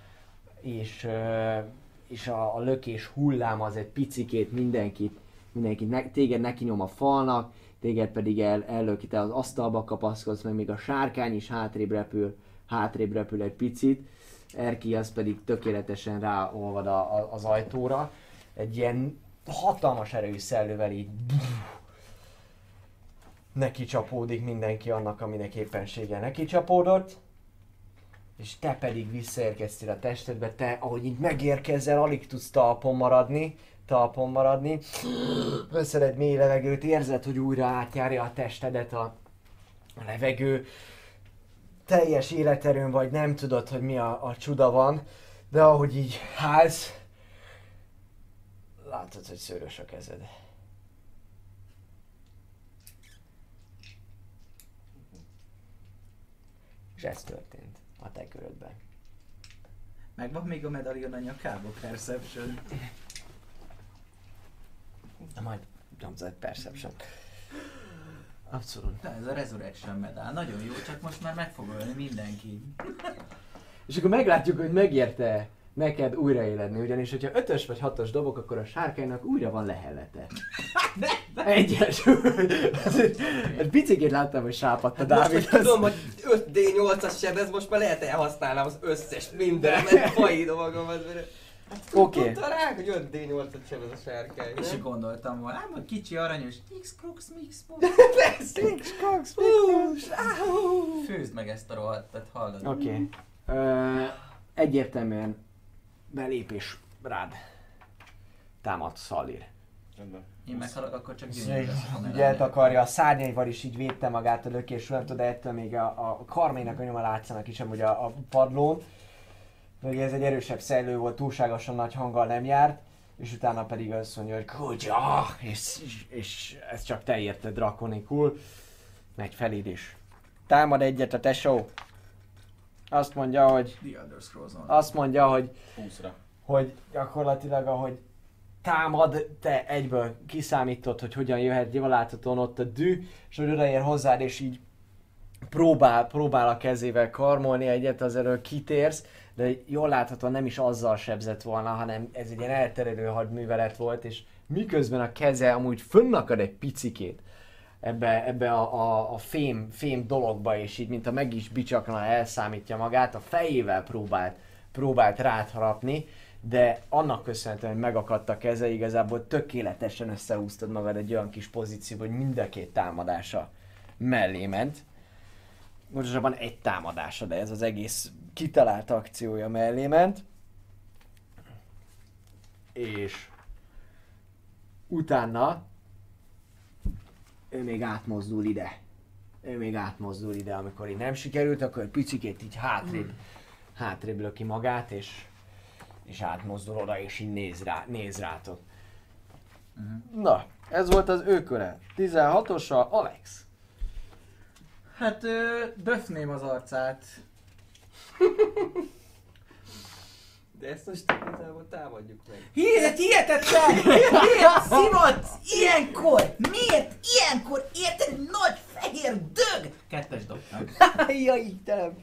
és, és a, a lökés hullám az egy picikét mindenkit, mindenkit ne, téged neki nyom a falnak, téged pedig el, ellöki, te az asztalba kapaszkodsz, meg még a sárkány is hátrébb repül, hátrébb repül egy picit, Erki az pedig tökéletesen ráolvad a, a, az ajtóra. Egy ilyen hatalmas erős szellővel így neki csapódik mindenki annak, aminek éppenséggel neki csapódott, és te pedig visszaérkeztél a testedbe, te, ahogy így megérkezel, alig tudsz talpon maradni, talpon maradni, egy mély levegőt, érzed, hogy újra átjárja a testedet a, a levegő, teljes életerőn vagy, nem tudod, hogy mi a, a csuda van, de ahogy így hálsz, Látod, hogy szőrös a kezed. És ez történt a te körödben. Megvan még a medalion a nyakába, Perception. Na majd nyomsz egy Perception. Abszolút. De ez a Resurrection medál, nagyon jó, csak most már meg fog ölni mindenki. És akkor meglátjuk, hogy megérte neked újraéledni, ugyanis hogyha ötös vagy hatos dobok, akkor a sárkánynak újra van lehellete. Egyes. Egy picikét láttam, hogy sápadt a Dávid. Most, hogy tudom, hogy 5D8-as sebez, most már lehet elhasználnám az összes mindenet, faidom [laughs] magam. Oké. Okay. Tudta rá, hogy 5D8-at sebez a sárkány, És gondoltam volna, ám, hogy kicsi aranyos, x crux mix [laughs] X crux mix Főzd meg ezt a rohadtat, hallod? Oké. Okay. egyértelműen belépés rád. Támad Szalír. Rendben. Én meghalok, akkor csak gyönyörű. Ugye eltakarja, a szárnyaival is így védte magát a lökésről, nem tudod, ettől még a, a karmének a nyoma látszanak is amúgy a, a padlón. Ugye ez egy erősebb szellő volt, túlságosan nagy hanggal nem járt, és utána pedig azt mondja, hogy kutya, és, és, és ez csak te érted drakonikul. Megy feléd is. Támad egyet a tesó. Azt mondja, hogy... The Elder Scrolls. Azt mondja, hogy 20-ra. hogy gyakorlatilag ahogy támad, te egyből kiszámítod, hogy hogyan jöhet, jól láthatóan ott a dű, és hogy odaér hozzád, és így próbál, próbál a kezével karmolni egyet, az erről kitérsz, de jól láthatóan nem is azzal sebzett volna, hanem ez egy ilyen elterelő hadművelet volt, és miközben a keze amúgy fönnakad egy picikét ebbe, ebbe a, a, a fém, fém dologba, és így, mint a meg is bicsakna elszámítja magát, a fejével próbált, próbált rátharapni, de annak köszönhetően, hogy megakadt a keze, igazából tökéletesen összehúztad magad egy olyan kis pozícióba, hogy mind a két támadása mellé ment. Pontosabban egy támadása, de ez az egész kitalált akciója mellé ment. és utána ő még átmozdul ide. Ő még átmozdul ide, amikor így nem sikerült, akkor egy picikét így hátrébb, hátrébb löki magát, és, és átmozdul oda, és így néz, rá, néz rátok. Na, ez volt az ő köre. 16-osa Alex. Hát ö, döfném az arcát. [laughs] De ezt most igazából támadjuk meg. Hihet, hihetetlen! Miért szivatsz ilyenkor? Miért ilyenkor? Érted? Nagy fehér dög! Kettes dobtam. [laughs] Jaj, Istenem!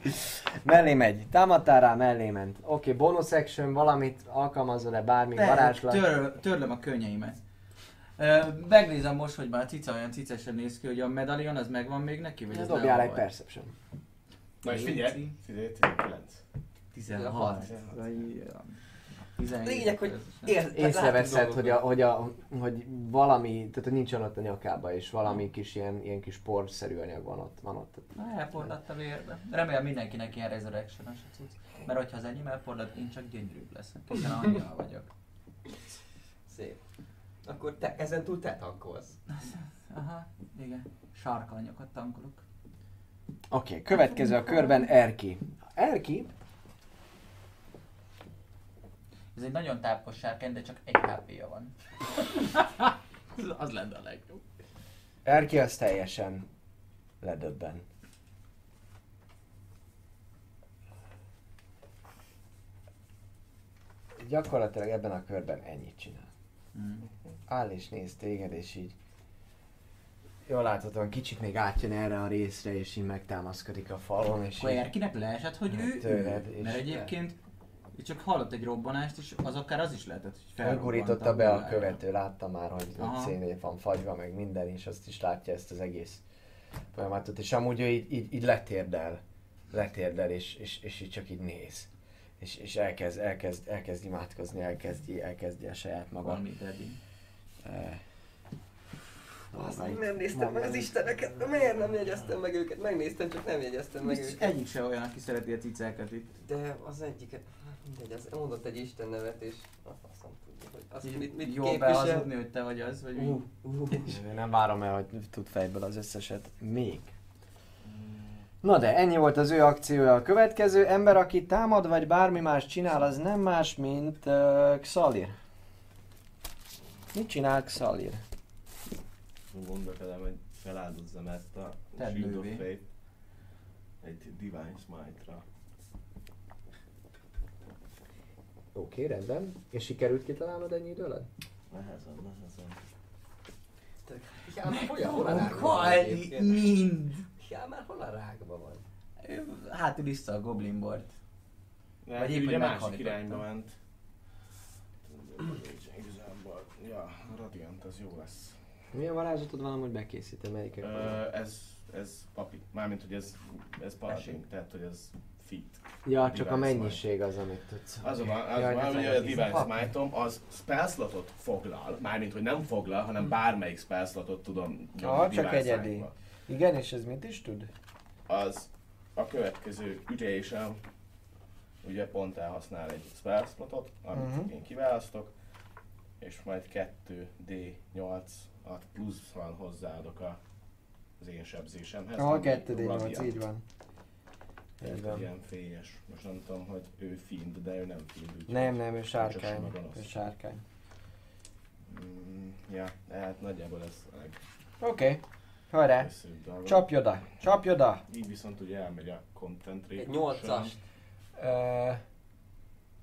Mellé megy. Támadtál rá, mellé ment. Oké, okay, bonus action, valamit alkalmazol-e bármi varázslat? Tör, törlöm a könnyeimet. Ö, megnézem most, hogy már a cica olyan cicesen néz ki, hogy a medalion az megvan még neki, vagy ez Dobjál egy perception. Na és figyelj, figyelj, 19. 16. Vagy, ja. 17. Lényeg, hogy ér, Észreveszed, hogy, a, hogy, a, hogy valami, tehát hogy nincsen ott a nyakába, és valami kis ilyen, ilyen kis porszerű anyag van ott. Van ott. Na, elfordadt a vérbe. Remélem mindenkinek ilyen resurrection a cucc. Mert hogyha az enyém elfordult, én csak gyönyörűbb leszek, hiszen angyal vagyok. Szép. Akkor te ezen túl te tankolsz. [laughs] Aha, igen. Sarkanyokat tankolok. Oké, okay, következő a körben Erki. Erki, Ez egy nagyon tápos sárkány, de csak egy HP-ja van. [laughs] az lenne a legjobb. Erki az teljesen ledöbben. Gyakorlatilag ebben a körben ennyit csinál. Mm. áll és néz téged, és így jól láthatóan kicsit még átjön erre a részre, és így megtámaszkodik a falon, és Akkor Erkinek leesett, hogy Hát ő, tőled, ő. Mert egyébként csak hallott egy robbanást, és az akár az is lehetett, hogy felrobbant felgurította be a követő, látta már, hogy szénét van fagyva, meg minden, és azt is látja ezt az egész folyamatot, és amúgy ő így, így, így letérdel, letérdel, és, és, és így csak így néz. És, és elkezd, elkezd, elkezd imádkozni, elkezdi, elkezdi a saját maga. Valami dedi. eh, Azt dolgait nem néztem meg az isteneket, miért nem jegyeztem meg őket? Megnéztem, csak nem jegyeztem meg Biztos őket. egyik se olyan, aki szereti a cicákat itt. De az egyiket, mindegy, az mondott egy isten nevet, és a faszom tudja, hogy azt mit, mit Jó képvisel. behazudni, hogy te vagy az, vagy mi? Uh, uh. Én nem várom el, hogy tud fejből az összeset még. Na de ennyi volt az ő akciója. A következő ember, aki támad vagy bármi más csinál, az nem más, mint uh, Xalir. Mit csinál Xalir? Gondolkodom, hogy feláldozzam ezt a Shield of. Faith egy Divine Smite-ra. Oké, okay, rendben. És sikerült kitalálnod ennyi idő alatt? Nehezen, nehezen. Ja, már hol a- hol a rákban van mind! Ja, már hol a rákban van? Ő Hátul vissza a Goblin Board. De Vagy Vagy épp, ugye hogy másik irányba ment. Igazából, ja, a Radiant az jó lesz. Milyen varázslatod van, hogy bekészítem melyiket? Ö, ez, ez papi, mármint hogy ez, ez paladin, tehát hogy ez fit. ja, csak a mennyiség az, amit tudsz. Az Jaj, van, hogy a Divine Smite-om az spellslotot foglal, mármint hogy nem foglal, hanem bármelyik spellslotot tudom nyomni Ja, csak egyedi. Smite-ba. Igen, és ez mit is tud? Az a következő ütésem, ugye pont elhasznál egy spellslotot, amit Mhm. én kiválasztok, és majd 2D8 at plusz van hozzáadok a, az én sebzésemhez. Ami 2D8, Radiant. így van. Van. ilyen fényes. Most nem tudom, hogy ő fiend, de ő nem úgyhogy Nem, nem, ő sárkány. Ő sárkány. Mm, ja, hát nagyjából ez a Oké, okay. hajrá! Csapj oda! Csapj oda! Így viszont ugye elmegy a. Egy nyolcas.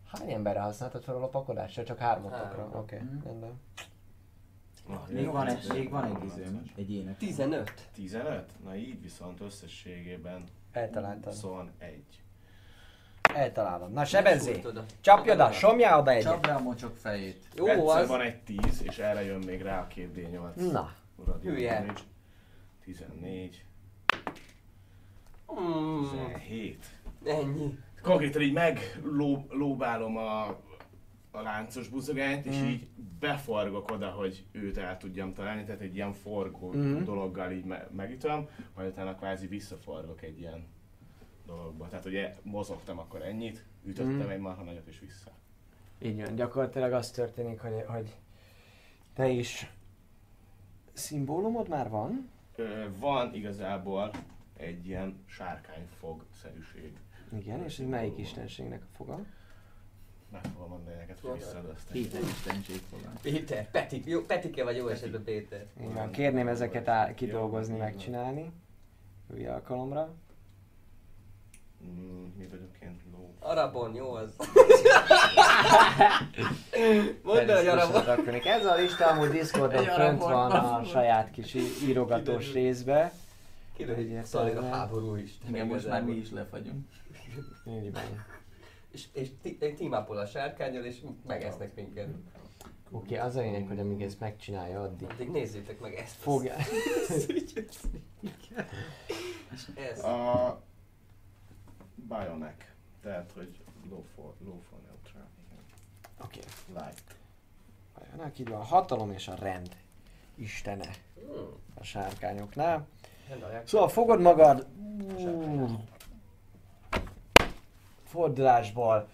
Hány emberre használtad fel a lopakodásra? Csak hármatokra? Három. Oké, okay, Mhm. rendben. Még van egy, még van egy izőm, egy ének. 15. 15? Na így viszont összességében Eltaláltad. 21. Eltalálod. Na sebezzé! Sújt oda. Csapj oda! Somjál oda egyet! Csapd a mocsok fejét. Jó, Egyszer az. van egy 10, és erre jön még rá a 2D8. Na, Radiant Hülye. damage. 14, Mm, 17. ennyi. Konkrétan így meglóbálom a, a láncos buzogányt, és Mm. így beforgok oda, hogy őt el tudjam találni, tehát egy ilyen forgó Mhm. dologgal így me- megütöm, majd utána kvázi visszaforgok egy ilyen dologba. Tehát ugye mozogtam akkor ennyit, ütöttem Mhm. egy marha nagyot és vissza. Így van, gyakorlatilag az történik, hogy, hogy te is szimbólumod már van? Ö, van igazából egy ilyen sárkányfog-szerűség. Igen, és ez melyik istenségnek a foga? Meg fogom mondani neked, hogy visszaad azt. Péter istenség fogal. Péter, Petik, jó, Petike vagy jó esetben Péter. Van, kérném ezeket á- kidolgozni, megcsinálni. Új alkalomra. Mm, mi vagyok én? Ló. Arabon, jó az. [laughs] Mondd el, hogy Arabon. Ez a lista amúgy Discordon fönt van a saját kis írogatós részbe. Egyértelműen. Szalira a háború is. Igen, most már mi is lefagyunk. Így van. És, és team a sárkányal, és megesznek minket. Oké, az a lényeg, hogy amíg ezt megcsinálja, addig Addig nézzétek meg ezt. fogja. [laughs] És ez. A Bionic. Tehát, hogy low for, low for neutral. Oké. Light. Vajon így van a hatalom és a rend istene Hmm. a sárkányoknál. Szóval fogod magad fordulásból,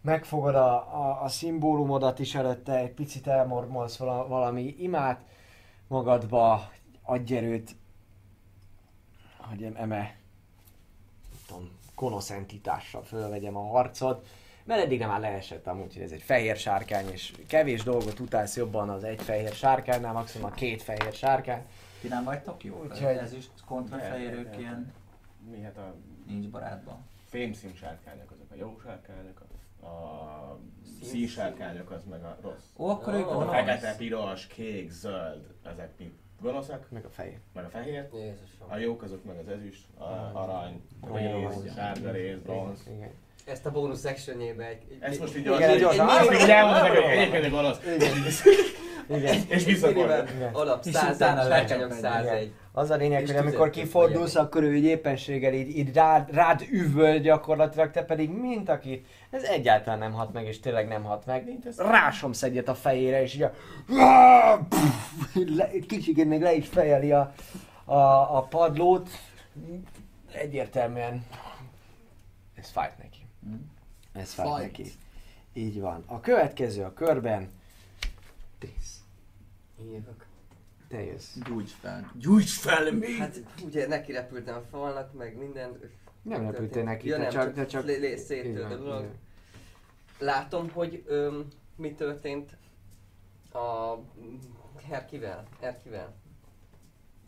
megfogod a, a, a szimbólumodat is előtte, egy picit elmormolsz vala, valami imát magadba, adj erőt, hogy em- eme, tudom, gonosz entitással fölvegyem a harcot, mert eddig nem már leesett amúgy, hogy ez egy fehér sárkány, és kevés dolgot utálsz jobban az egy fehér sárkánynál, maximum a két fehér sárkány. Ti nem vagytok jó? Úgyhogy- Ez is kontra fehérők ilyen Mi hát a nincs barátban. fémszín sárkányok, azok a jó sárkányok, a, a szín sárkányok, az meg a rossz. Ó, akkor ők A fekete, piros, kék, zöld, ezek mind gonoszak, Meg a fehér. meg a fehér. Jézusom. A jók azok meg az ezüst, a arany, réz, sárga réz, bronz. Igen. Ezt a bónusz actionjébe egy... egy Ezt most így Igen, hogy Igen. egyébként egy 101, utána sárkányok lecsap egy- 101. Az a lényeg, És hogy amikor kifordulsz, akkor ő így éppenséggel így, így rád, rád üvöl gyakorlatilag, te pedig mint aki, ez egyáltalán nem hat meg, és tényleg nem hat meg. Rásomsz egyet a fejére, és így a... Kicsikét még le is fejeli a, a, a padlót. Egyértelműen ez fájt neki. Hm? Ez fájt Fájt. neki. Így van. A következő a körben. Trisz. Én jövök. Te jössz. Gyújts fel. Gyújts fel még! Hát ugye neki repültem a falnak, meg minden. Nem repültél neki, ja, te nem, csak- csak, te csak- lé- lé- széttört a dolog. Látom, hogy öm, mi történt a Herkivel. Erkivel.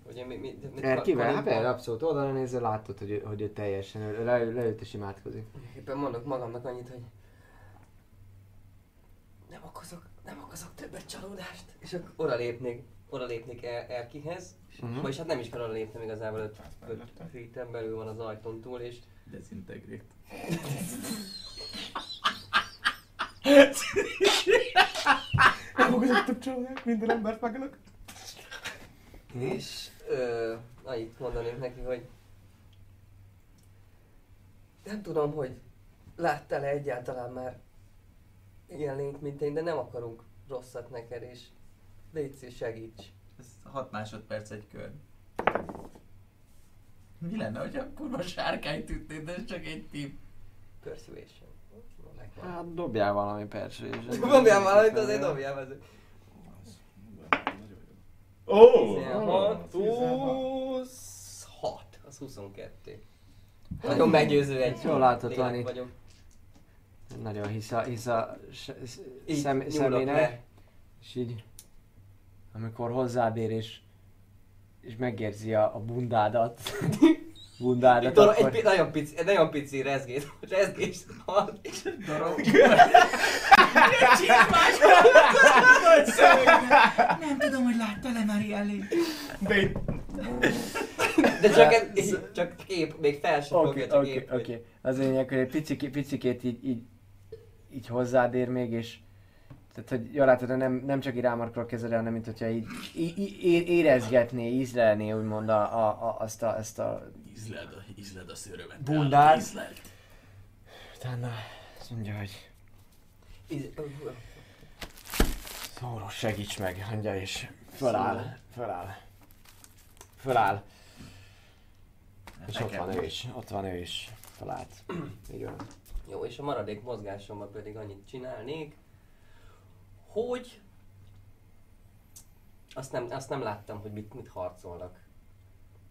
Ugye mi, mi, mi Erkivel? Hát persze, abszolút oldalra nézve látod, hogy, ő- hogy ő teljesen, ő le, leült és imádkozik. Éppen mondok magamnak annyit, hogy nem okozok, nem okozok többet csalódást. És akkor oda lépnék, oda lépnék er, Erkihez. Uh-huh. Vagyis hát nem is kell oda lépnem igazából, 5 mellette. feet belül van az ajtón túl, és Dezintegrét. Elfogadottak csalódák, minden embert megölök. És ö, annyit mondanék neki, hogy nem tudom, hogy láttál-e egyáltalán már ilyen lényt, mint én, de nem akarunk rosszat neked, és légy szíves, segíts. Ez 6 másodperc egy kör. Mi lenne, hogyha a kurva sárkányt ütnéd, de ez csak egy tip. Persuasion. Megvan. Hát dobjál valami persuasion. [laughs] Dobjál valamit, azért dobjál azért. Ó! 16, 26, az 22. Nagyon meggyőző egy Jól látod, lélek Vani. Vagyok. Nagyon hisz a, hisz a szem, szemének, le. és így, amikor hozzád ér és, és megérzi a, a bundádat, [laughs] bundádat, Egy, dolo- akkor... egy, pi- nagyon pici, egy nagyon pici rezgés, rezgés és [laughs] Darab. Nem tudom, hogy láttál-e már ilyen. De itt de csak, egy, csak kép, még fel sem Oké, fogja, csak oké, kép. oké. Az lényeg, hogy egy picikét, picikét így, így, így hozzád ér még, és tehát, hogy jól látod, nem, nem csak így rámarkol a kezedre, hanem mint hogyha így, é- érezgetné, ízlelné úgymond a, a, a, azt a, ezt a Ízleld a, ízleld a szőrömet. Bundát. Ízleld. Utána azt mondja, hogy Íz- Szóros, segíts meg, mondja, és föláll, föláll, föláll. És ott van ő is, ott van ő is, felállt. Így van. Jó, és a maradék mozgásommal pedig annyit csinálnék, hogy... Azt nem, azt nem láttam, hogy mit, mit harcolnak.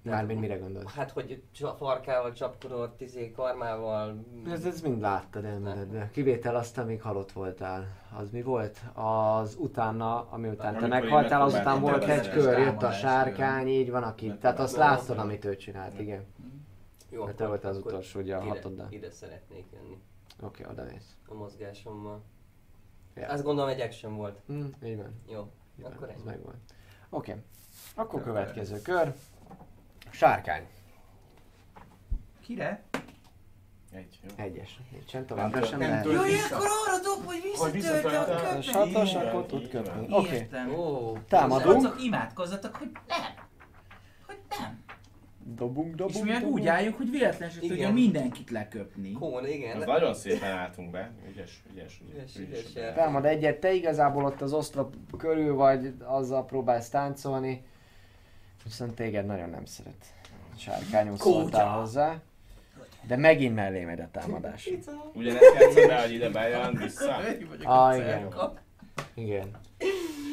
Mármint mire gondolsz? Hát, hogy csa- farkával csapkodott, izé, karmával... Ez, ez mind láttad elméletben. Kivétel azt, amíg halott voltál. Az mi volt? Az utána, ami után te meghaltál, azután volt egy kör, jött a sárkány, így van, aki. Tehát azt láttad, amit ő csinált, igen. Jó, Mert te voltál az utolsó, ugye a ide, hatoddal. ide szeretnék jönni Oké, oda mész. a mozgásommal. Ja. Azt gondolom egy action volt. Hm, így van. Jó, így van, akkor ez megvolt. Oké. Akkor következő kör. Sárkány. Kire? Egy, jó. Egyes. Nincsen, továbbra Nem sem lehet. nem tölt Jaj, akkor arra dob, hogy visszatölte a köpet. Satos, akkor tud köpni. Oké. Értem. Ó, Támadunk. Srácok, imádkozzatok, hogy nem. Hogy nem. Dobunk, dobunk, És mi meg dobunk. úgy álljunk, hogy véletlenül Igen. tudja mindenkit leköpni. Kón, igen. Az nagyon szépen álltunk be. Ügyes, ügyes, Ügyes, ügyes. ügyes. Támad egyet, te igazából ott az oszlop körül vagy, azzal próbálsz táncolni, viszont téged nagyon nem szeret. Sárkányú szóltál hozzá, de megint mellé megy a támadás. Ugyanezt játszom be, hogy ide bejön, vissza. [laughs] Ah, a igen. Igen.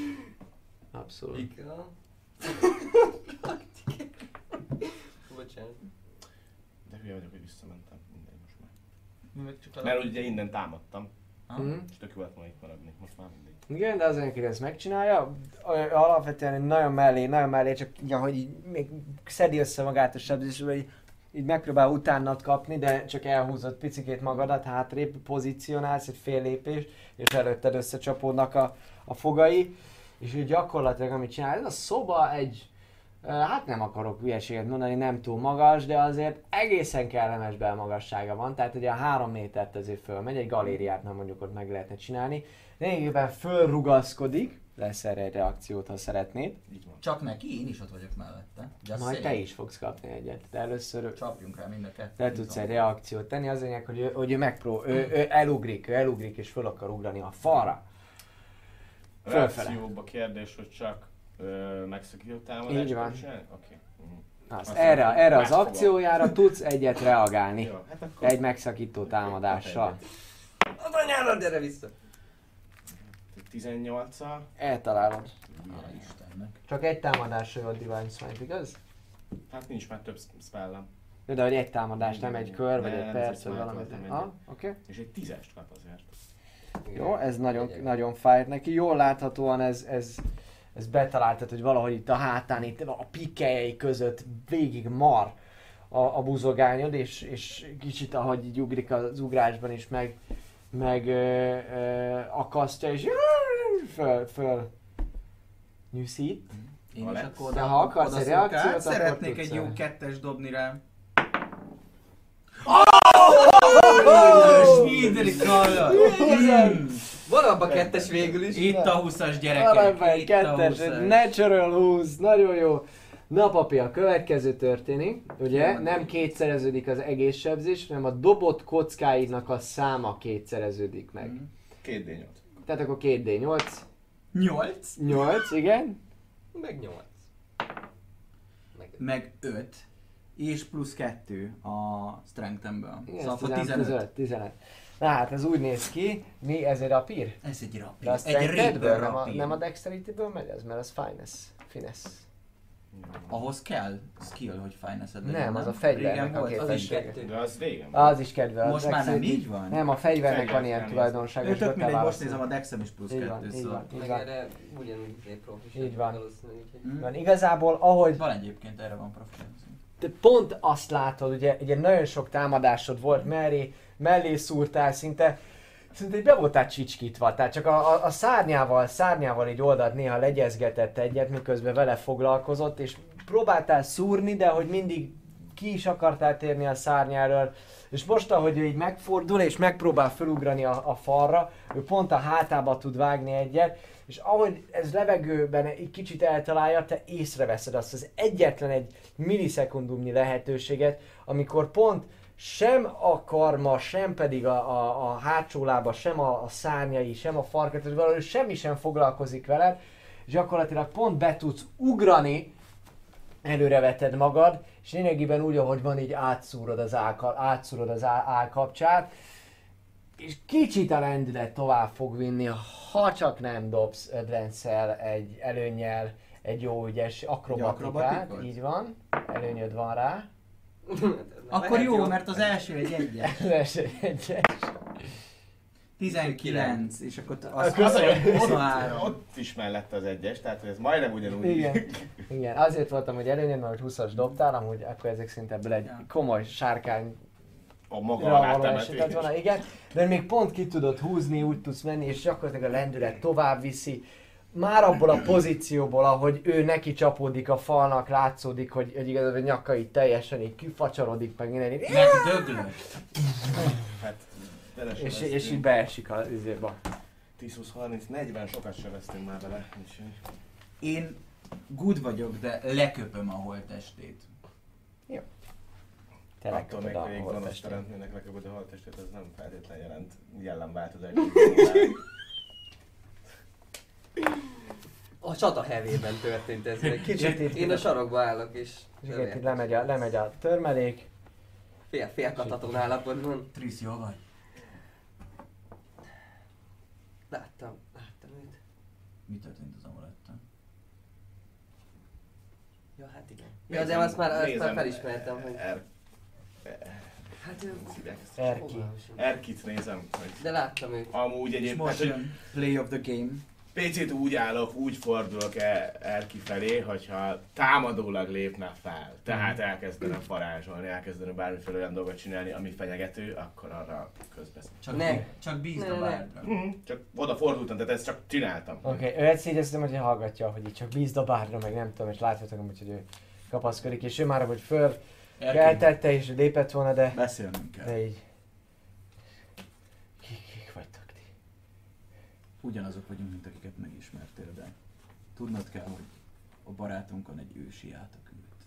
[laughs] Abszolút. Ika. [laughs] Hülye vagyok, hogy visszamentem. Mindegy most már. Csak Mert ugye innen támadtam, Mhm. és tök jó lett volna itt maradni. Most már mindegy. Igen, de azért, hogy ezt megcsinálja, alapvetően nagyon mellé, nagyon mellé, csak így, hogy így még szedi össze magát a sebzésből, így, így megpróbál utánat kapni, de csak elhúzott picikét magadat, hátrébb pozícionálsz egy fél lépést, és előtted összecsapódnak a, a fogai, és így gyakorlatilag amit csinál, ez a szoba egy, hát nem akarok hülyeséget mondani, nem túl magas, de azért egészen kellemes belmagassága van, tehát ugye a három métert azért fölmegy, egy galériát nem mondjuk ott meg lehetne csinálni, lényegében fölrugaszkodik, lesz erre egy reakciót, ha szeretnéd, Így van. Csak neki, én is ott vagyok mellette. Just majd te saying. is fogsz kapni egyet, de először Csapjunk rá mind a kettőt. te tudsz egy reakciót tenni, az lényeg, hogy ő, hogy ő megpró, ő, ő elugrik, ő elugrik és föl akar ugrani a falra. Fölfele. Reakcióba kérdés, hogy csak ö, megszakító támadást Így van. Oké. Mhm. Azt, Azt erre, mondom, erre az akciójára tudsz egyet reagálni. Jó, hát akkor... Egy megszakító támadással. Az anyára, gyere vissza! 18-al. Eltalálod. Istennek. Csak egy támadásra jött Divine Smite, igaz? Hát nincs már több spellem. Jó, De hogy egy támadás, nem egy kör, vagy Nem, egy perc, vagy smite valami. volt, nem Ah, oké. És egy tízest kap azért. Jó, ez nagyon, nagyon fájt neki. Jól láthatóan ez, ez, ez betaláltad, hogy valahogy itt a hátán, itt a pikkelyei között végig mar a, a buzogányod, és, és kicsit ahogy így ugrik az ugrásban is meg, meg ö, ö, akasztja, és föl, föl nyűszít. Én is akkor De ha akarsz egy reakciót, akkor Szeretnék egy jó kettes dobni rá. Oh! Svídrik hallod! Van abba kettes végül is. Itt a 20-as gyerekek. Aranyban egy kettes, 20-as. egy natural 20, nagyon jó. Na papi, a következő történik, ugye nem kétszereződik az egész sebzés, hanem a dobott kockáidnak a száma kétszereződik meg. Mhm. Két D8. Tehát akkor 2D8, 8, 8, igen, Meg nyolc. Meg meg 5, és plusz 2 a strengthemből. Szóval ez akkor 15. 15. 15. 15. Na hát ez úgy néz ki, mi ez egy rapír? Ez egy rapír. De egy réből nem a, rapír. nem a dexterity-ből megy ez, mert az finesse, finesse. Ahhoz kell skill, hogy finance Nem, az a fegyvernek Régen a volt, az is képessége. kettő. De az régen volt. Az is kedve. Most az már nem így van? Nem, a fegyvernek van ilyen kell tulajdonsága, Ő tök mindegy, most nézem, a dexem is plusz Így van, 2, így szóval. van, így van. erre ugyanúgy egy profi. Így van. Valószínűleg, úgyhogy... Hm? Van. Igazából, ahogy Van egyébként, erre van proficiency. te pont azt látod, ugye, ugye nagyon sok támadásod volt mellé, mellé szúrtál szinte, szinte így be voltál csicskítva, tehát csak a, a, a szárnyával, szárnyával így oldalt néha legyezgetett egyet, miközben vele foglalkozott, és próbáltál szúrni, de hogy mindig ki is akartál térni a szárnyáról, és most, ahogy ő így megfordul és megpróbál felugrani a, a falra, ő pont a hátába tud vágni egyet, és ahogy ez levegőben egy kicsit eltalálja, te észreveszed azt az egyetlen egy millisekundumnyi lehetőséget, amikor pont sem a karma, sem pedig a, a, a hátsó lába, sem a, a szárnyai, sem a farkat, vagy valahogy semmi sem foglalkozik veled, és gyakorlatilag pont be tudsz ugrani, előreveted magad, és lényegében úgy, ahogy van, így átszúrod az, állka, átszúrod az á- állkapcsát, és kicsit a lendület tovább fog vinni, ha csak nem dobsz ödrenszel egy előnyel egy jó ügyes akrobatikát, akrobatikot? így van, előnyöd van rá. [laughs] Akkor Lehet jó, mert az első egy egyes. Az első egyes. 19, és akkor Az az, az- az Ott, 23. ott is mellette az egyes, tehát hogy ez majdnem ugyanúgy. Igen. Igen, azért voltam, hogy előnyöd, mert hogy 20-as dobtál, amúgy akkor ezek szerint ebből egy komoly sárkány A maga alátemetés. volna, igen, de még pont ki tudod húzni, úgy tudsz menni, és gyakorlatilag a lendület tovább viszi. Már abból a pozícióból, ahogy ő neki csapódik a falnak, látszódik, hogy, hogy igazából a nyakai teljesen így kifacsarodik, meg minden így, Megdöglött. Hát, tényleg és, és így beesik az izéba. 10, 20, 30, 40 sokat sebeztünk már vele. Úgyhogy... Én good vagyok, de leköpöm a holttestét. Te Attól még, a hogy egy gonosz teremtménynek leköpöd a haltestet, ez nem feltétlen jelent jellemváltozás. [laughs] A csata hevében történt ez. meg. Kicsit itt, Én a sarokba állok és itt így lemegy, a, lemegy a törmelék, fél, félkatatón állapotban. Trisz, jól vagy? Láttam, láttam őt. Mi történt az amulettel? Ja, hát igen. Ja, de azt már, azt már felismertem, hogy... Er, Hát ő... Erki. Erkit nézem, hogy De láttam őt. amúgy egyébként, most hogy play of the game. PC-t úgy állok, úgy fordulok el Erki felé, hogyha támadólag lépne fel, tehát elkezdene varázsolni, elkezdene bármiféle olyan dolgot csinálni, ami fenyegető, akkor arra közbeszél. Csak, Ne. csak bízd Ne, a ne. bárdra. Mhm, Csak oda fordultam, tehát ezt csak csináltam. Oké, okay. ő egyszer így azt hogy hallgatja, hogy így csak bízd a bárra, meg nem tudom, és láthatok amúgy, hogy ő kapaszkodik, és ő már, hogy föl keltette, és lépett volna, de, Beszélnünk kell. de így... Kik, kik vagytok ti? Ugyanazok vagyunk, mint akiket megismertél, de tudnod kell, hogy a barátunkon egy ősi átok ült.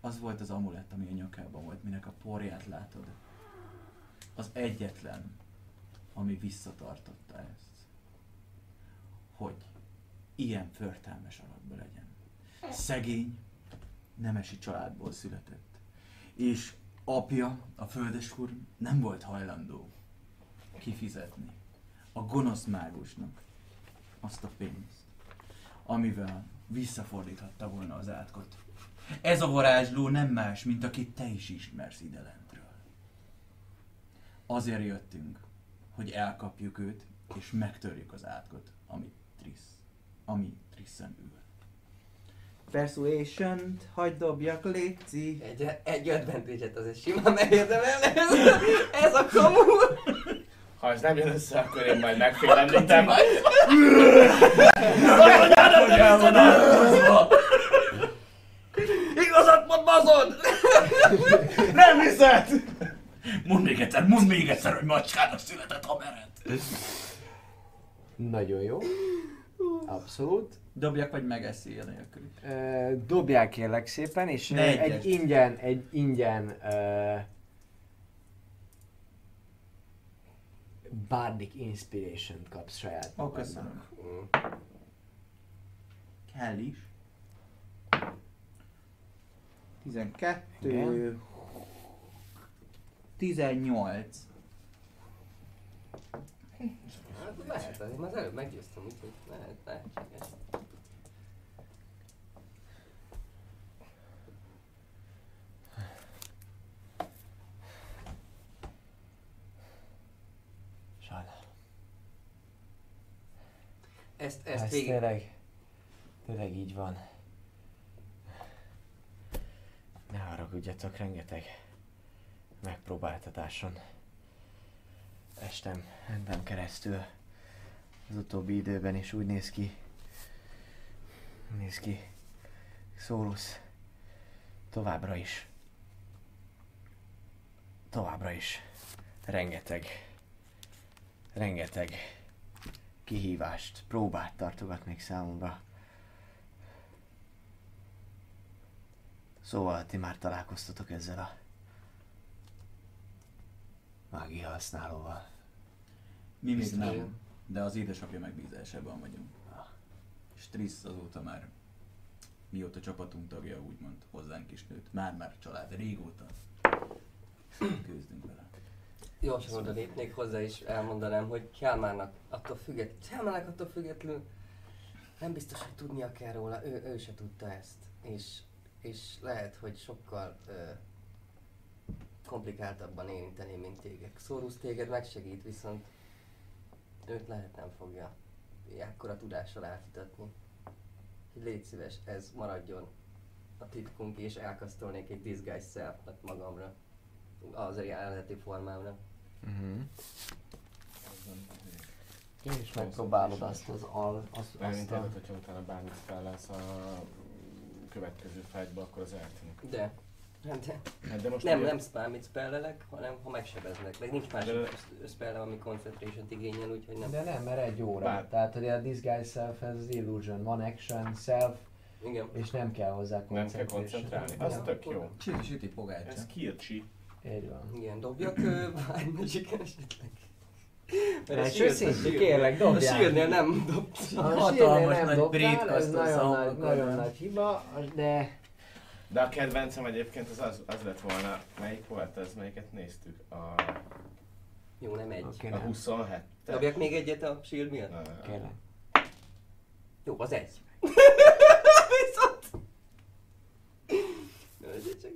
Az volt az amulett, ami a nyakában volt, minek a porját látod. Az egyetlen, ami visszatartotta ezt. Hogy ilyen förtelmes alakba legyen. Szegény, nemesi családból született. És apja, a földesúr nem volt hajlandó kifizetni a gonosz mágusnak azt a pénzt, amivel visszafordíthatta volna az átkot. Ez a varázsló nem más, mint akit te is ismersz ide lentről. Azért jöttünk, hogy elkapjuk őt, és megtörjük az átkot, ami Trisz, ami Trisszen ül. persuasion hagyd dobjak, léci. Egy, egy advantage-et azért simán megérdemel ez, ez a kamu. Ha ez nem jön össze, akkor én majd megfélemlítem. Igazat mond, bazod! Nem hiszed! Mondd még egyszer, mondd még egyszer, hogy macskának született, ha mered. Nagyon jó. Abszolút. Dobjak vagy megeszi a nélkül. Ö, dobják kérlek szépen, és Ne ö, egyest. egy ingyen, egy ingyen uh, Bardic inspiration kapsz saját Ó, magadnak. köszönöm. Kell is. 12. Igen. 18. Hát lehet, az előbb meggyőztem, úgyhogy lehet, lehetséges. Ezt, Ez ezt végig... tényleg, tényleg így van. Ne haragudjatok, rengeteg megpróbáltatáson estem entem keresztül az utóbbi időben, és úgy néz ki, néz ki, Szólusz továbbra is, továbbra is rengeteg, rengeteg kihívást, próbát tartogat még számomra. Szóval ti már találkoztatok ezzel a mágia használóval. Mi még nem, de az édesapja megbízásában vagyunk. És Trisz azóta már, mióta csapatunk tagja, úgymond hozzánk is nőtt. Már-már család, régóta küzdünk vele. Gyorsan oda lépnék hozzá és elmondanám, hogy Kálmárnak attól függetlenül, Kálmárnak attól függetlenül nem biztos, hogy tudnia kell róla, ő, ő se tudta ezt. És, és lehet, hogy sokkal ö, komplikáltabban érinteni, mint téged. Szórusz téged megsegít, viszont őt lehet nem fogja ekkora tudással átítatni. Légy szíves, ez maradjon a titkunk, és elkasztolnék egy disguise self magamra. Az eredeti formámra. Mhm. És megpróbálod azt az al... Azt, azt a... hogyha utána bármit felelsz a következő fájtba, akkor az eltűnik. De, hát de Hát de most nem, ugye- nem spamit spellelek, hanem ha megsebeznek. Meg nincs másik spellem, ami concentration igényel, úgyhogy nem. De nem, mert egy óra. Bár- Tehát, hogy a disguise self ez az illusion, van action, self, Igen. és nem kell hozzá Nem kell koncentrálni. Az tök jó. Süti, süti pogácsa. Ez kircsi. Így van. Igen, dobjak magic esetleg. Mert a Első shield- szintű, a shield- kérlek, A dobjál. shieldnél nem dobtam. A Hatalmas shield-nél nem nagy dobtál, ez azt nagyon, a nagy, nagyon nagy hiba, de De a kedvencem egyébként az, az, az lett volna, melyik volt ez, melyiket néztük? A, Jó, nem egy. oké, a nem. 27 Dobjak még egyet a shield miatt? Kérlek. Jó, az egy. [laughs] Viszont... Jó, ez csak.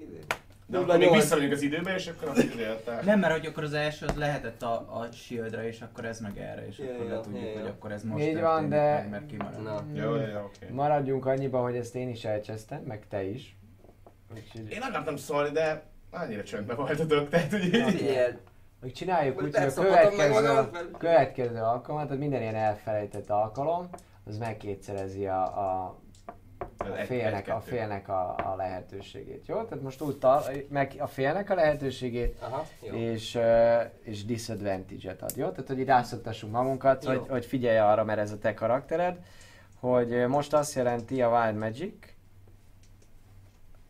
De akkor még visszamegyünk az időbe, és akkor azt írta. Nem, mert hogy akkor az első az lehetett a, a shieldre, és akkor ez meg erre, és Ja, akkor ja, le tudjuk, ja, hogy akkor ez most Így van, de- meg, mert kimarad. Na. Jó, jó, oké. Maradjunk annyiba, hogy ezt én is elcsesztem, meg te is. Úgyhogy, Én akartam szólni, de annyira csöndbe voltatok, tehát hogy így... Hogy csináljuk úgy, hogy a következő, következő alkalmat, tehát minden ilyen elfelejtett alkalom, az megkétszerezi a, a, a félnek, a, félnek a, a lehetőségét, jó? Tehát most úgy tar- meg a félnek a lehetőségét, aha, jó. és, uh, és disadvantage-et ad, jó? Tehát, hogy így rászoktassunk magunkat, Jó. hogy, hogy figyelj arra, mert ez a te karaktered, hogy most azt jelenti a Wild Magic,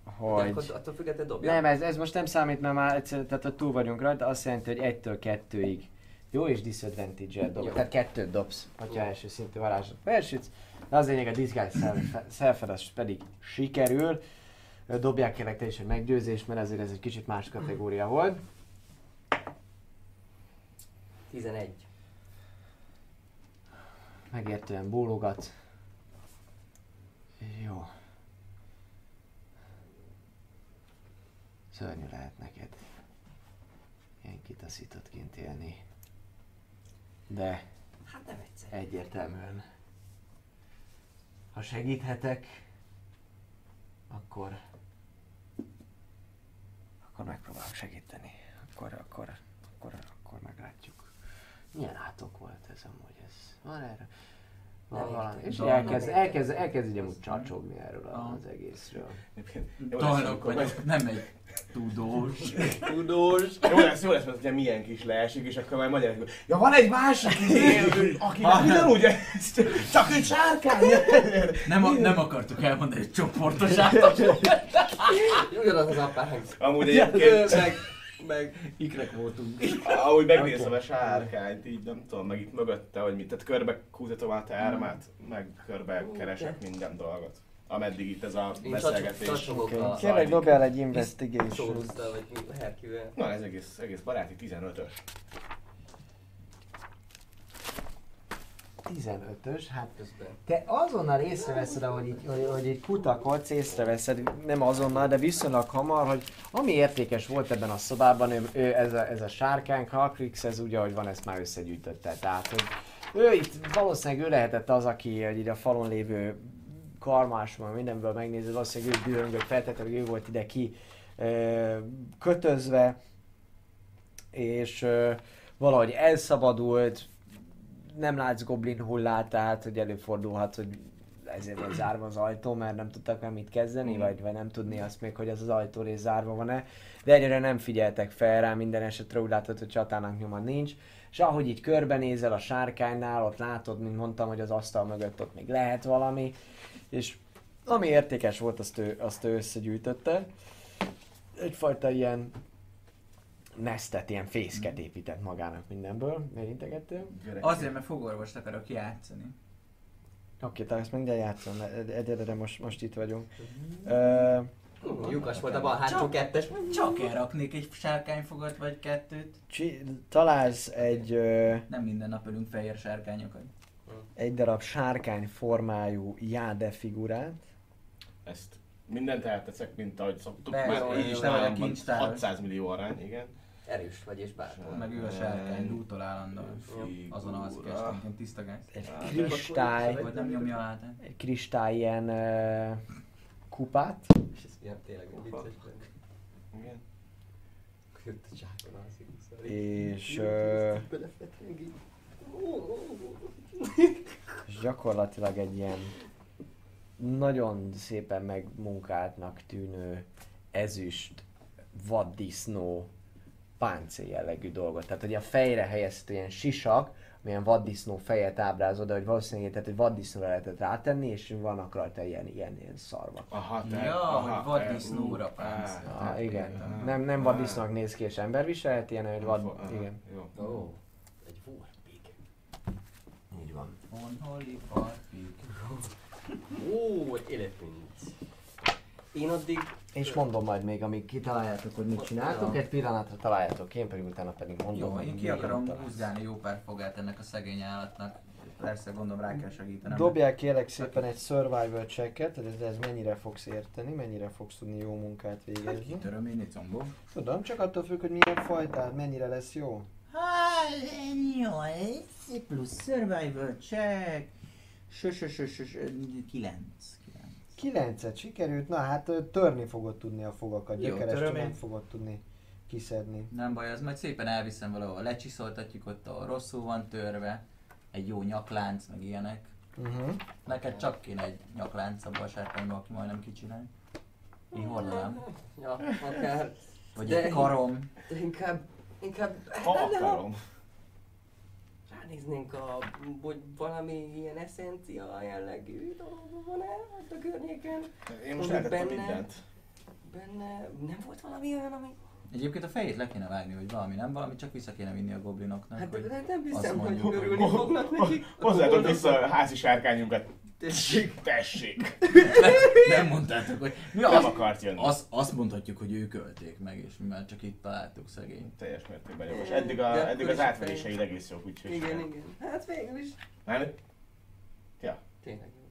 De hogy... akkor attól függetlenül dobjak. Nem, ez, ez most nem számít, mert már egyszer, tehát ott túl vagyunk rajta, azt jelenti, hogy egytől kettőig. Jó, és disadvantage-el dob. Jó. Tehát kettőt dobsz, Jó. első szintű varázslat felsütsz. De az lényeg, a disguise self- az pedig sikerül. Dobják kérlek te is egy meggyőzést, mert ezért ez egy kicsit más kategória volt. 11. Megértően bólogat. Jó. Szörnyű lehet neked. Ilyen kitaszítottként élni. De Hát nem egyszer. egyértelműen. Ha segíthetek, akkor akkor megpróbálok segíteni. Akkor, akkor, akkor, akkor meglátjuk. Milyen átok volt ez amúgy ez? Van erre? Értem. És Dalnak. elkezd, elkezd, elkezd így amúgy csacsogni erről Ah. az egészről. Amikor vagyok, nem egy tudós. [laughs] Tudós. Jó lesz, jó lesz, mert ugye milyen kis leesik, és akkor majd magyarázik, hogy ja van egy másik izé, [laughs] aki ugyanúgy, csak egy sárkány. Nem, a, nem akartuk elmondani, hogy csoportos átok. Ugyanaz az apánk. Amúgy egyébként, meg, Ikrek voltunk. ahogy megnézem a sárkányt, így nem tudom, meg itt mögötte, hogy mit, tehát körbe kúzatom át a ármát, meg körbe keresek minden dolgot. Ameddig itt ez a beszélgetés. Okay. Kérlek, dobjál egy investigation. Szórusztal, vagy mi- Herküvel. Na ez egész, egész baráti 15-ös. 15-ös, hát Közben. te azonnal észreveszed, hogy így, hogy, hogy így kutakodsz, észreveszed, nem azonnal, de viszonylag hamar, hogy ami értékes volt ebben a szobában, ő, ő ez, a, ez a sárkány, Halkrix, ez ugye, hogy van, ezt már összegyűjtötte. Tehát, hogy ő itt valószínűleg ő lehetett az, aki hogy így a falon lévő karmásban, mindenből megnézed, valószínűleg ő dühöngött, feltétlenül ő volt ide ki ö, kötözve, és ö, valahogy elszabadult, nem látsz goblin hullát, tehát hogy előfordulhat, hogy ezért van zárva az ajtó, mert nem tudtak már mit kezdeni, vagy, vagy nem tudni azt még, hogy az az ajtó rész zárva van-e. De egyre nem figyeltek fel rá, minden esetre úgy látod, hogy csatának nyoma nincs. És ahogy így körbenézel a sárkánynál, ott látod, mint mondtam, hogy az asztal mögött ott még lehet valami, és ami értékes volt, azt ő, azt ő összegyűjtötte. Egyfajta ilyen nestet, ilyen fészket épített magának mindenből. Miért integettél? Azért, mert fogorvost akarok játszani. Oké, tehát ezt mindjárt játszom, egyelőre most, most itt vagyunk. Ö, Hú, Lyukas volt a bal hátsó kettes. Csak elraknék egy sárkányfogat vagy kettőt. Csi- találsz egy, ö, Nem minden nap ölünk fehér sárkányokat. egy darab sárkány formájú jáde figurát. Ezt mindent elteszek, mint ahogy szoktuk. Persze, Már így is nem a van kincstár. 600 millió arány, igen. Erős vagy és bátor. Meg ő a sárkány, lútol állandóan. Azon alszik esténként, tiszta gáz. Egy kristály, Vagy nem nyomja át. egy kristály ilyen ö, kupát. És ez ilyen tényleg vicces. Igen. És, így. és gyakorlatilag egy ilyen nagyon szépen megmunkáltnak tűnő ezüst vaddisznó páncél jellegű dolgot. Tehát, hogy a fejre helyezhető ilyen sisak, milyen vaddisznó fejet ábrázol, de hogy valószínűleg tehát, hogy vaddisznóra lehetett rátenni, és vannak rajta ilyen, ilyen, ilyen szarvak. Aha, te, Ja, aha, hogy vaddisznóra páncél. á, Ah, igen. értem. Nem, nem vaddisznónak néz ki, és ember viselhet ilyen, hogy vad... aha, Igen. Jó. Ó, egy warpig. Így van. On holy farpig. Ó, egy elephant. Én addig És mondom majd még, amíg kitaláljátok, hogy mit csináltok, egy pillanatra találjátok, én pedig utána pedig mondom, Jó, hogy én ki akarom húzgálni jó pár fogát ennek a szegény állatnak. Persze, gondolom rá kell segítenem. Dobjál kérlek szépen egy survival checket, hogy ez, ez mennyire fogsz érteni, mennyire fogsz tudni jó munkát Hát végezni. kitöröm én egy combó. Tudom, csak attól függ, hogy milyen fajtál, mennyire lesz jó. Hát, nyolc plusz survival check. Sösösösös, kilenc. kilenc. Kilencet sikerült, na hát törni fogod tudni a fogakat, gyökerestől nem fogod tudni kiszedni. Nem baj, az majd szépen elviszem valahol, lecsiszoltatjuk ott, ahol rosszul van törve. Egy jó nyaklánc, meg ilyenek. Uh-huh. Neked csak kéne egy nyaklánc abban a sárkányban, aki majdnem kicsinálj. Én hordanám. Ja, akár. Vagy De- egy karom. Inkább, inkább ha akarom. Ránéznénk a, hogy valami ilyen eszencia jellegű dolog van el ott a környéken. Én most eltettem benne- mindent. Benne nem volt valami olyan, ami... Egyébként a fejét le kéne vágni, vagy valami, nem? Valami csak vissza kéne vinni a goblinoknak. Hát hogy... de nem hiszem, hogy hogy- örülni fognak nekik. Hozzátok vissza a házi sárkányunkat. Tessék. Tessék! Nem mondtátok, hogy... Mi Nem azt, akart jönni. azt, azt mondhatjuk, hogy ők ölték meg, és mi már csak itt találtuk szegény. Teljes mértékben jogos. Eddig, a, De eddig az átveréseid egész jók, úgyhogy... Igen, igen. Hát végül is. Nem? Ja, Tényleg jó.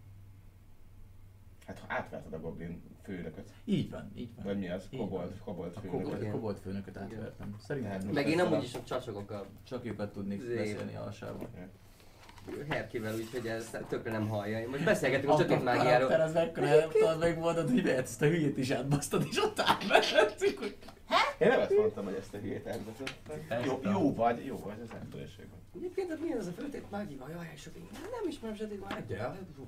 hát ha átverted a goblin főnököt. Így van, így van. Vagy mi az? Kobold, kobold A főnököt. kobold, kobold főnököt átvertem. Szerintem Hát, Meg én amúgy is a csacsogok a csak őket tudnék Zé. beszélni alsában. Herkivel, úgyhogy ez tökre nem hallja. Én Most beszélgetünk a sötét mágiáról. az mekkora, nem tudod megmondod, hogy miért ezt a hülyét is átbasztad, és ott átvehettük, hogy... Én nem azt mondtam, hogy ezt a hülyét elvezettem. Jó, a- jó vagy, jó vagy, az emberiség van. Egyébként hát mi az a sötét mágia? Jaj. Hát Nem ismerem sötét mágiát, de jó.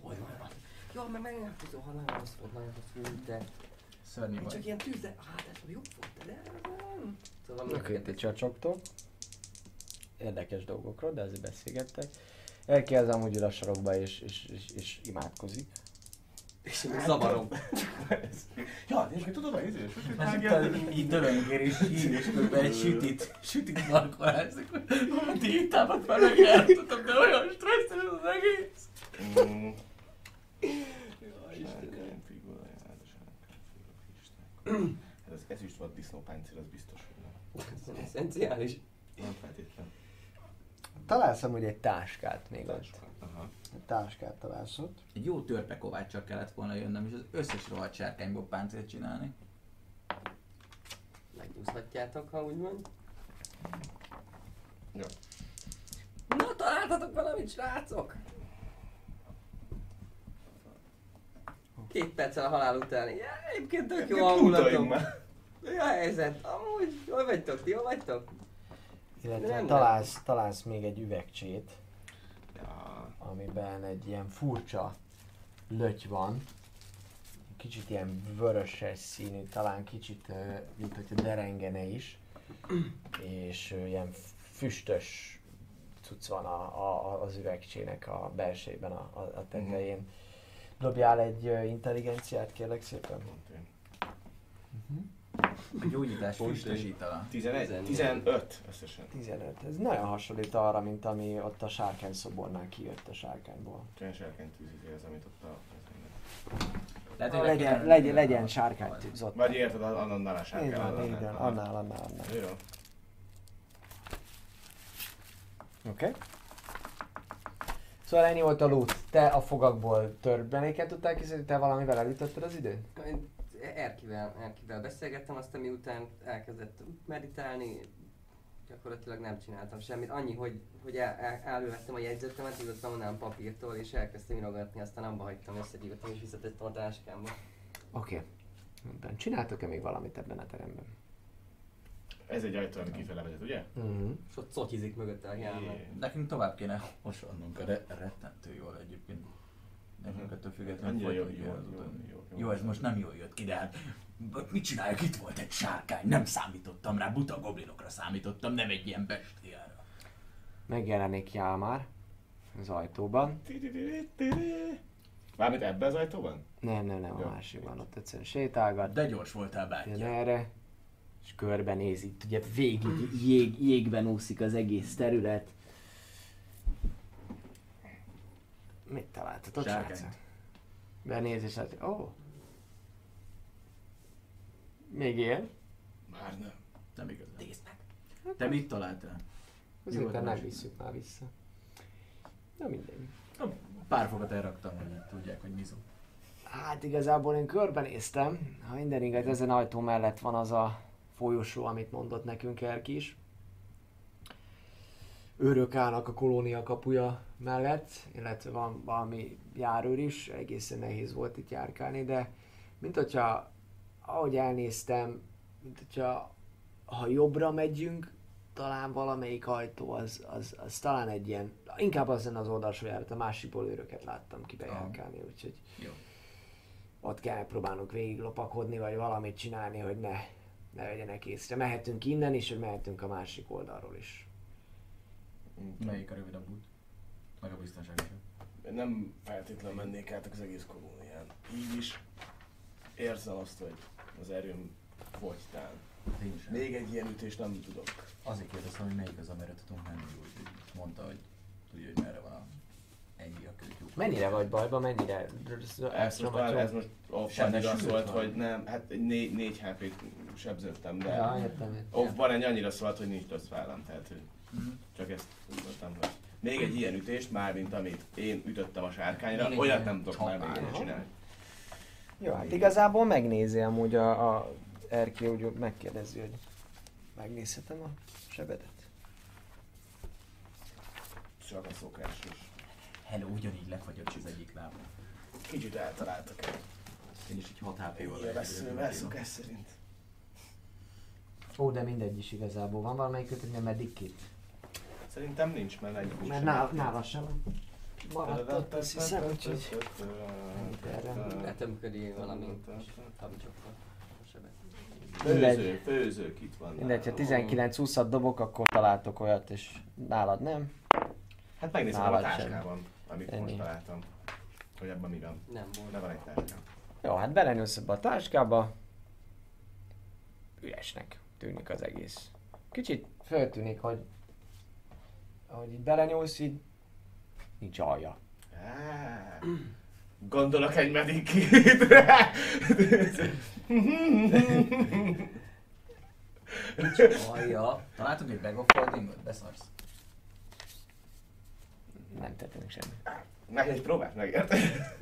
Jó, meg meg nem tudom, ha nagyon rossz volt, nagyon rossz volt, de Szörnyű csak vagy. ilyen tűz, de hát ez jobb volt, de nem. Szóval Oké, okay, ti csacsogtok. Érdekes dolgokról, de azért beszélgettek. Elki az amúgy ül a sarokba és, és, és, és imádkozik. És én zavarom. [laughs] Ja, és tudod, hogy sötét Ez mágia? itt így dölöngél és hív, és közben egy sütit, sütit markolászik, hogy a diétámat már megjártatok, de olyan stresszes az egész. Mm. Hát az ezüst vad disznópáncél, az biztos, hogy nem. Ez eszenciális. Nem feltétlen. Találsz amúgy egy táskát még ott. Aha. Egy táskát találsz ott. Egy jó törpekováccsal kellett volna jönnöm, és az összes rohadt sárkányból páncélt csinálni. Megnyúzhatjátok, ha úgy van. Jó. Na, találtatok valamit, srácok? Két perccel a halál után. Ja, egyébként tök jó hangulatom. Mi a helyzet? Amúgy, jól vagytok? Ti jól vagytok? Illetve Nem, nem. találsz, találsz még egy üvegcsét, Ja. amiben egy ilyen furcsa löty van. Kicsit ilyen vöröses színű, talán kicsit, mint hogyha derengene is. És ilyen füstös cucc van a, a, az üvegcsének a belsejében, a, a, tetején. Dobjál egy intelligenciát, kérlek szépen. Pont én. A gyógyítás Pont füstös én. itala. 11, 15 összesen. 15. Ez nagyon hasonlít arra, mint ami ott a sárkány szobornál kijött a sárkányból. Olyan sárkány tűz izé az, amit ott a... Lehet, hogy legyen, legyen- legyen, legyen sárkánytűz Vagy érted, annál a van, annál, annál, annál. Jó. Oké. Okay. Szóval ennyi volt a loot. Te a fogakból törbenéket tudtál kiszedni, te valamivel elütötted az időt? Én Erkivel, Erkivel beszélgettem, aztán miután elkezdett meditálni, gyakorlatilag nem csináltam semmit. Annyi, hogy, hogy el, el, elővettem a jegyzetemet, írtam onnan papírtól, és elkezdtem írogatni, aztán abba hagytam, összegyűjtöttem és visszatettem a táskámba. Oké. Okay. Csináltok-e még valamit ebben a teremben? Ez egy ajtó, ami kifele vezet, ugye? Mm-hmm. És ott szotyizik mögötte a járnak. Nekünk tovább kéne hasonlunk, a re- rettentő jól egyébként. Nekünk ettől függetlenül Annyira jó, jó, jól jó, jó, jó. Jó, ez most nem jól jött ki, de hát mit csinálják? Itt volt egy sárkány, nem számítottam rá, buta goblinokra számítottam, nem egy ilyen bestiára. Megjelenik Jálmár az ajtóban. Mármint ebbe az ajtóban? Nem, nem, nem, a másikban. Ott egyszerűen sétálgat, De gyors voltál jön bátyja. erre, és körbenéz itt, ugye végig jég, jégben úszik az egész terület. Mit találtatok, srácok? Benéz és hát, ó. Oh. Még ilyen? Már nem. Nem igazán. Nézd meg! Te mit találtál? Azért Jó, nem visszük már vissza. Na mindegy. Pár fogat elraktam, hogy tudják, hogy mi szó. Hát igazából én körbenéztem. Ha minden igaz, ezen ajtó mellett van az a folyosó, amit mondott nekünk Erki is. Őrök állnak a kolónia kapuja mellett, illetve van valami járőr is, egészen nehéz volt itt járkálni, de mint hogyha, ahogy elnéztem, mint hogyha ha jobbra megyünk, talán valamelyik ajtó az, az, az talán egy ilyen, inkább az lenne az oldalsó járat, a másikból őröket láttam kibejárkálni, úgyhogy Jó. ott kell megpróbálnunk végig lopakodni, vagy valamit csinálni, hogy ne, ne vegyenek észre. Mehetünk innen is, hogy mehetünk a másik oldalról is. Melyik a rövidebb út? Meg a biztonságosabb. Nem feltétlenül mennék át az egész kolónián. Így is érzem azt, hogy az erőm sem. Még egy ilyen ütést nem tudok. Azért kérdeztem, hogy melyik az, amire tudunk menni, úgy mondta, hogy tudja, hogy merre van a ennyi a kőtyúk. Mennyire vagy bajba, mennyire? Ez most, már, ez most annyira szólt, van? hogy nem, hát egy négy, HP-t sebződtem, de Ja, értem, értem. egy annyira szólt, hogy nincs rossz vállam, tehát hogy Mhm. csak ezt mondtam, hogy még egy ilyen ütést, már mint amit én ütöttem a sárkányra, Még egy olyat nem tudok már még csinálni. Jó, hát igazából megnézi amúgy a, a Erki, úgy megkérdezi, hogy megnézhetem a sebedet. Csak a szokásos. Hello, ugyanígy lefagyott az egyik lábam. Kicsit eltaláltak el. Én is így 6 HP-val szokás szerint. Ó, de mindegy is igazából. Van valamelyik kötőnél meddig kit? Szerintem nincs, mert egy Mert nála, nála sem maradt ott, azt hiszem, úgyhogy... Letömködi valami tabicsokra a sebet. Főző, főzők itt van. Mindegy, ha 19-20-at dobok, akkor találtok olyat, és nálad nem. Hát megnézem a Nálad sem. táskában, amit Ennyi. most találtam. Hogy abban mi van. Nem volt. De van egy táskám. Jó, hát belenyúlsz ebbe a táskába. Üresnek tűnik az egész. Kicsit föltűnik, hogy ahogy így belenyúlsz, így nincs alja. Gondolok egy medikétre. Alja. Találtunk egy bag of holdingot? Beszarsz. Nem tettünk semmit. Nehéz próbáld meg, érted? Ez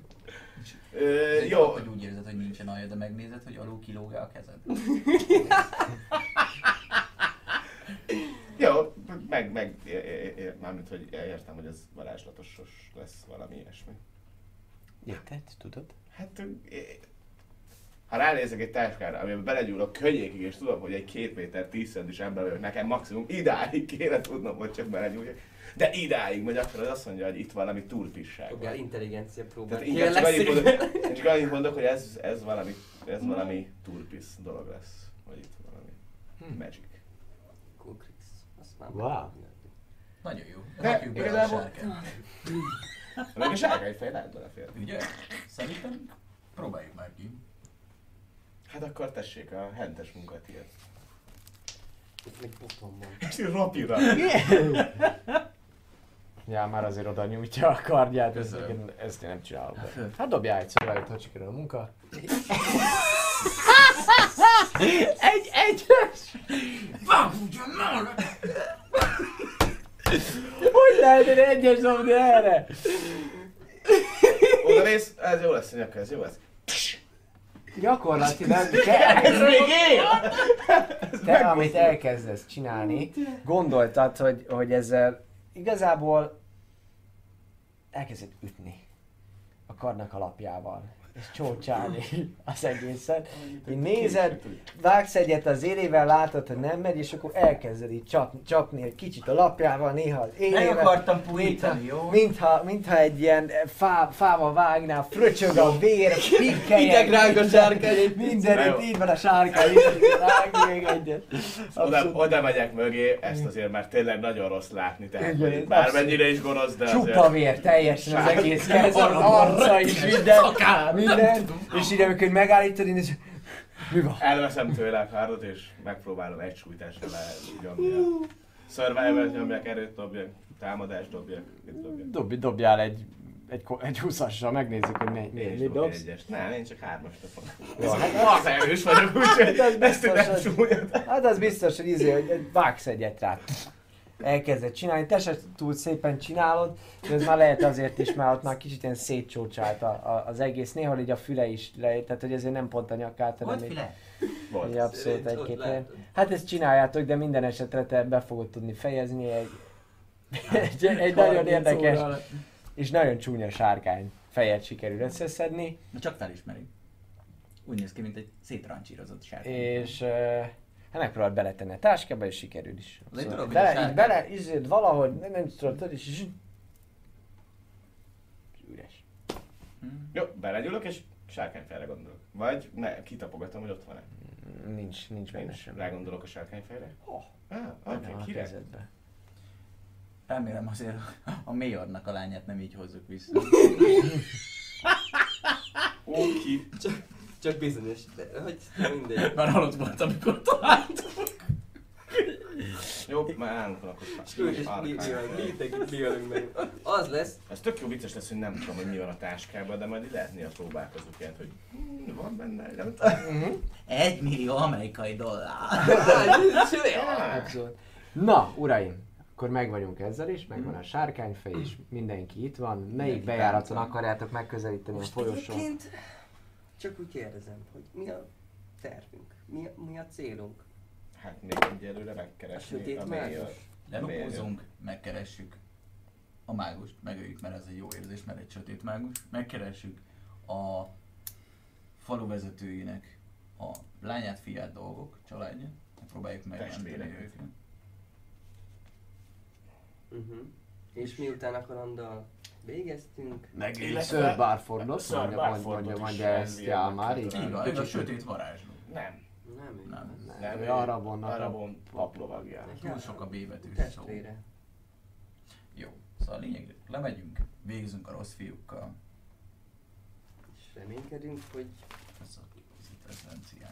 Ö, egy Jó, hogy úgy érzed, hogy nincsen alja, de megnézed, hogy alul kilóg-e a kezed? [laughs] jó, meg, meg, mármint, hogy értem, hogy ez varázslatos lesz valami ilyesmi. Érted? Tudod? Hát, ha ránézek egy táskára, amiben belegyúlok könnyékig, és tudom, hogy egy két méter tíz centis ember vagyok, nekem maximum idáig kéne tudnom, hogy csak belegyúljak. De idáig, vagy akkor az azt mondja, hogy itt valami túlpisság Dobjál van. intelligencia próbát. Tehát inkább csak annyit, mondok, csak annyit mondok, hogy ez, ez valami, ez valami turpisz dolog lesz. Vagy itt valami Hm. magic. Cool Krix. Azt már Wow. Nagyon jó. Rakjuk bele a sárkányt. Még a sárkányfej lehet belefér. Ugye? Szerintem próbáljuk már ki. Hát akkor tessék, a hentes munka tiéd. Itt még botom van. És rapira. [laughs] Ja, már azért oda nyújtja a kardját, ezt, ezt én nem csinálom be. Hát dobjál egy szöveget, hogy sikerül a munka. [laughs] egy, egyes! Hogy lehet egy egyes dobni erre? Oda néz, ez jó lesz, nyaka, ez jó lesz. Gyakorlatilag [laughs] te, Ez még él! te amit elkezdesz csinálni, gondoltad, hogy, hogy ezzel igazából elkezded ütni a kardnak alapjával, és csócsálni [laughs] az egészet. Így nézed, vágsz egyet az élével, látod, hogy nem megy, és akkor elkezded így csapni, csapni egy kicsit a lapjával, néha az Nem élével. akartam Mintha, puhítani, jó? mintha, mintha egy ilyen fá, fával vágnál, fröcsög a vér, [laughs] pikkeljen. Idegránk a sárkány. Mindenütt így van a sárkány, rág még egyet. Oda, Abszolút. oda megyek mögé, ezt azért már tényleg nagyon rossz látni, tehát Igen, ez bármennyire is gonosz, de Csupa azért... vér, teljesen az egész kez, az arca is, minden, minden, és így amikor megállítod, én is, mi van? Elveszem tőle a kárdot, és megpróbálom egy sújtásra lenyomni. a Survivor nyomjak, erőt dobjak, támadást dobjak, mit dobjak. Dobj, dobjál egy, egy, egy 20 megnézzük, hogy mi, mi, mi dobsz. egyest. Nem, én csak hármas dobok. Jó, hát- Az erős vagyok, úgyhogy Hát ezt biztos, nem súlyod. Hát az biztos, hogy izé, hogy vágsz egyet rá. Elkezded csinálni, te se túl szépen csinálod, de ez már lehet azért is, mert ott már kicsit ilyen szétcsócsált a, a, az egész, néha így a füle is le, tehát hogy ezért nem pont a nyakát, hanem Hogy így, file? Volt. abszolút egy-két. Hát ezt csináljátok, de minden esetre te be fogod tudni fejezni egy, egy, egy nagyon érdekes és nagyon csúnya sárkány fejet sikerül összeszedni, De csak felismeri. Úgy néz ki, mint egy szétrancsírozott sárkány. és uh, hát megpróbáld beletenni a táskába, és sikerül is. Az egy darab bele, így bele, izéd valahogy, nem, nem tudod, tudod, és és üres. Hm. Jó, belegyúlok és sárkányfejre gondolok. Vagy ne, kitapogatom, hogy ott van-e. Nincs, nincs benne sem. Rágondolok a sárkányfejre? Oh, Ah, oké, király. kezedbe. Remélem azért a Mayornak a lányát nem így hozzuk vissza. Oké. Csak bizonyos, de hogy mindegy. [laughs] Már halott volt, amikor találtuk. Jó, már állunk van ölünk meg. Az lesz, Ez tök jó vicces lesz, hogy nem tudom, hogy mi van a táskában, de majd lehet néha próbálkozunk ilyet, hogy hm, van benne, nem tudom. Egy millió amerikai dollár. [laughs] Abszolút. Na, uraim, akkor meg vagyunk ezzel is, megvan a sárkányfej is, mindenki itt van. Melyik bejáraton akarjátok megközelíteni a folyosón? egyébként csak úgy kérdezem, hogy mi a tervünk, mi a, mi a célunk? Hát még egyelőre A megkeresni sötét a mágus? mayor. Lelopózunk, megkeressük a mágust, megöljük, mert ez egy jó érzés, mert egy sötét mágus. Megkeressük a falu vezetőinek a lányát, fiát, dolgok, családja. Próbáljuk megmenteni Testvérek. őket. Uh-huh. És miután a kalanddal végeztünk, Megint Sir Barfordot, mondja, mondja, is mondja ezt, já, már így. a sötét varázsló. Nem. nem Nem. Nem, Nem, ő Arabonnak a Arabon paplovagja. Túl sok a B betűs szó. Jó, szóval a lényeg, lemegyünk, végzünk a rossz fiúkkal. És reménykedünk, hogy Ez a konzekvencián.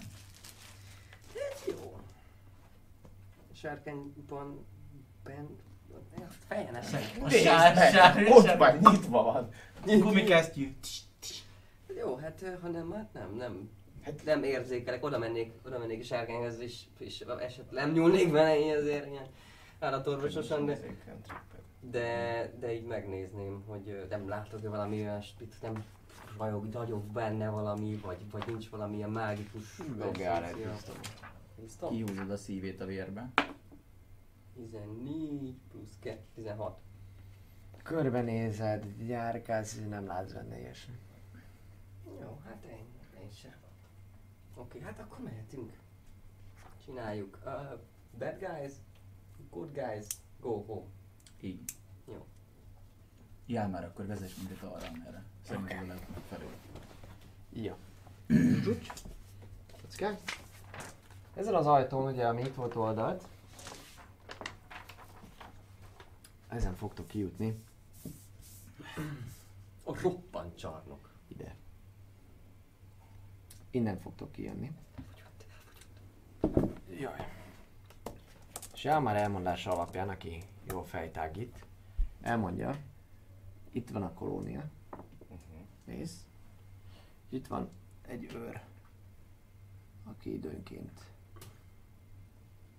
ez jó. A sárkányban ben... Fejen esek. A sár, sár, Ott vagy, nyitva van. gumikesztyű. Jó, hát ha nem, hát nem, nem. Hát- Nem érzékelek, oda mennék, oda mennék a sárkányhoz és, és esetleg nem nyúlnék bele én azért ilyen állatorvososan, de, de, de így megnézném, hogy nem látok-e valami olyasmit, nem rajog, ragyog benne valami, vagy, vagy nincs valamilyen mágikus. Biztos? Kihúzod a szívét a vérbe. 14 plusz 2, 16. Körbenézed, járkálsz, nem látsz benne ilyesmi. Jó, hát én, én sem. Oké, hát akkor mehetünk. Csináljuk. Uh, bad guys, good guys, go home. Így. Jó. Já, már akkor vezess minket arra, merre. Szerintem lehet megfelelő. Jó. Csúcs. Kockák. Ezen az ajtón, ugye, ami itt volt oldalt, ezen fogtok kijutni A roppant csarnok. ide. Innen fogtok kijönni. Jaj. És már elmondása alapján, aki jól fejtág itt, elmondja, itt van a kolónia, Uh-huh. nézd, itt van egy őr, aki időnként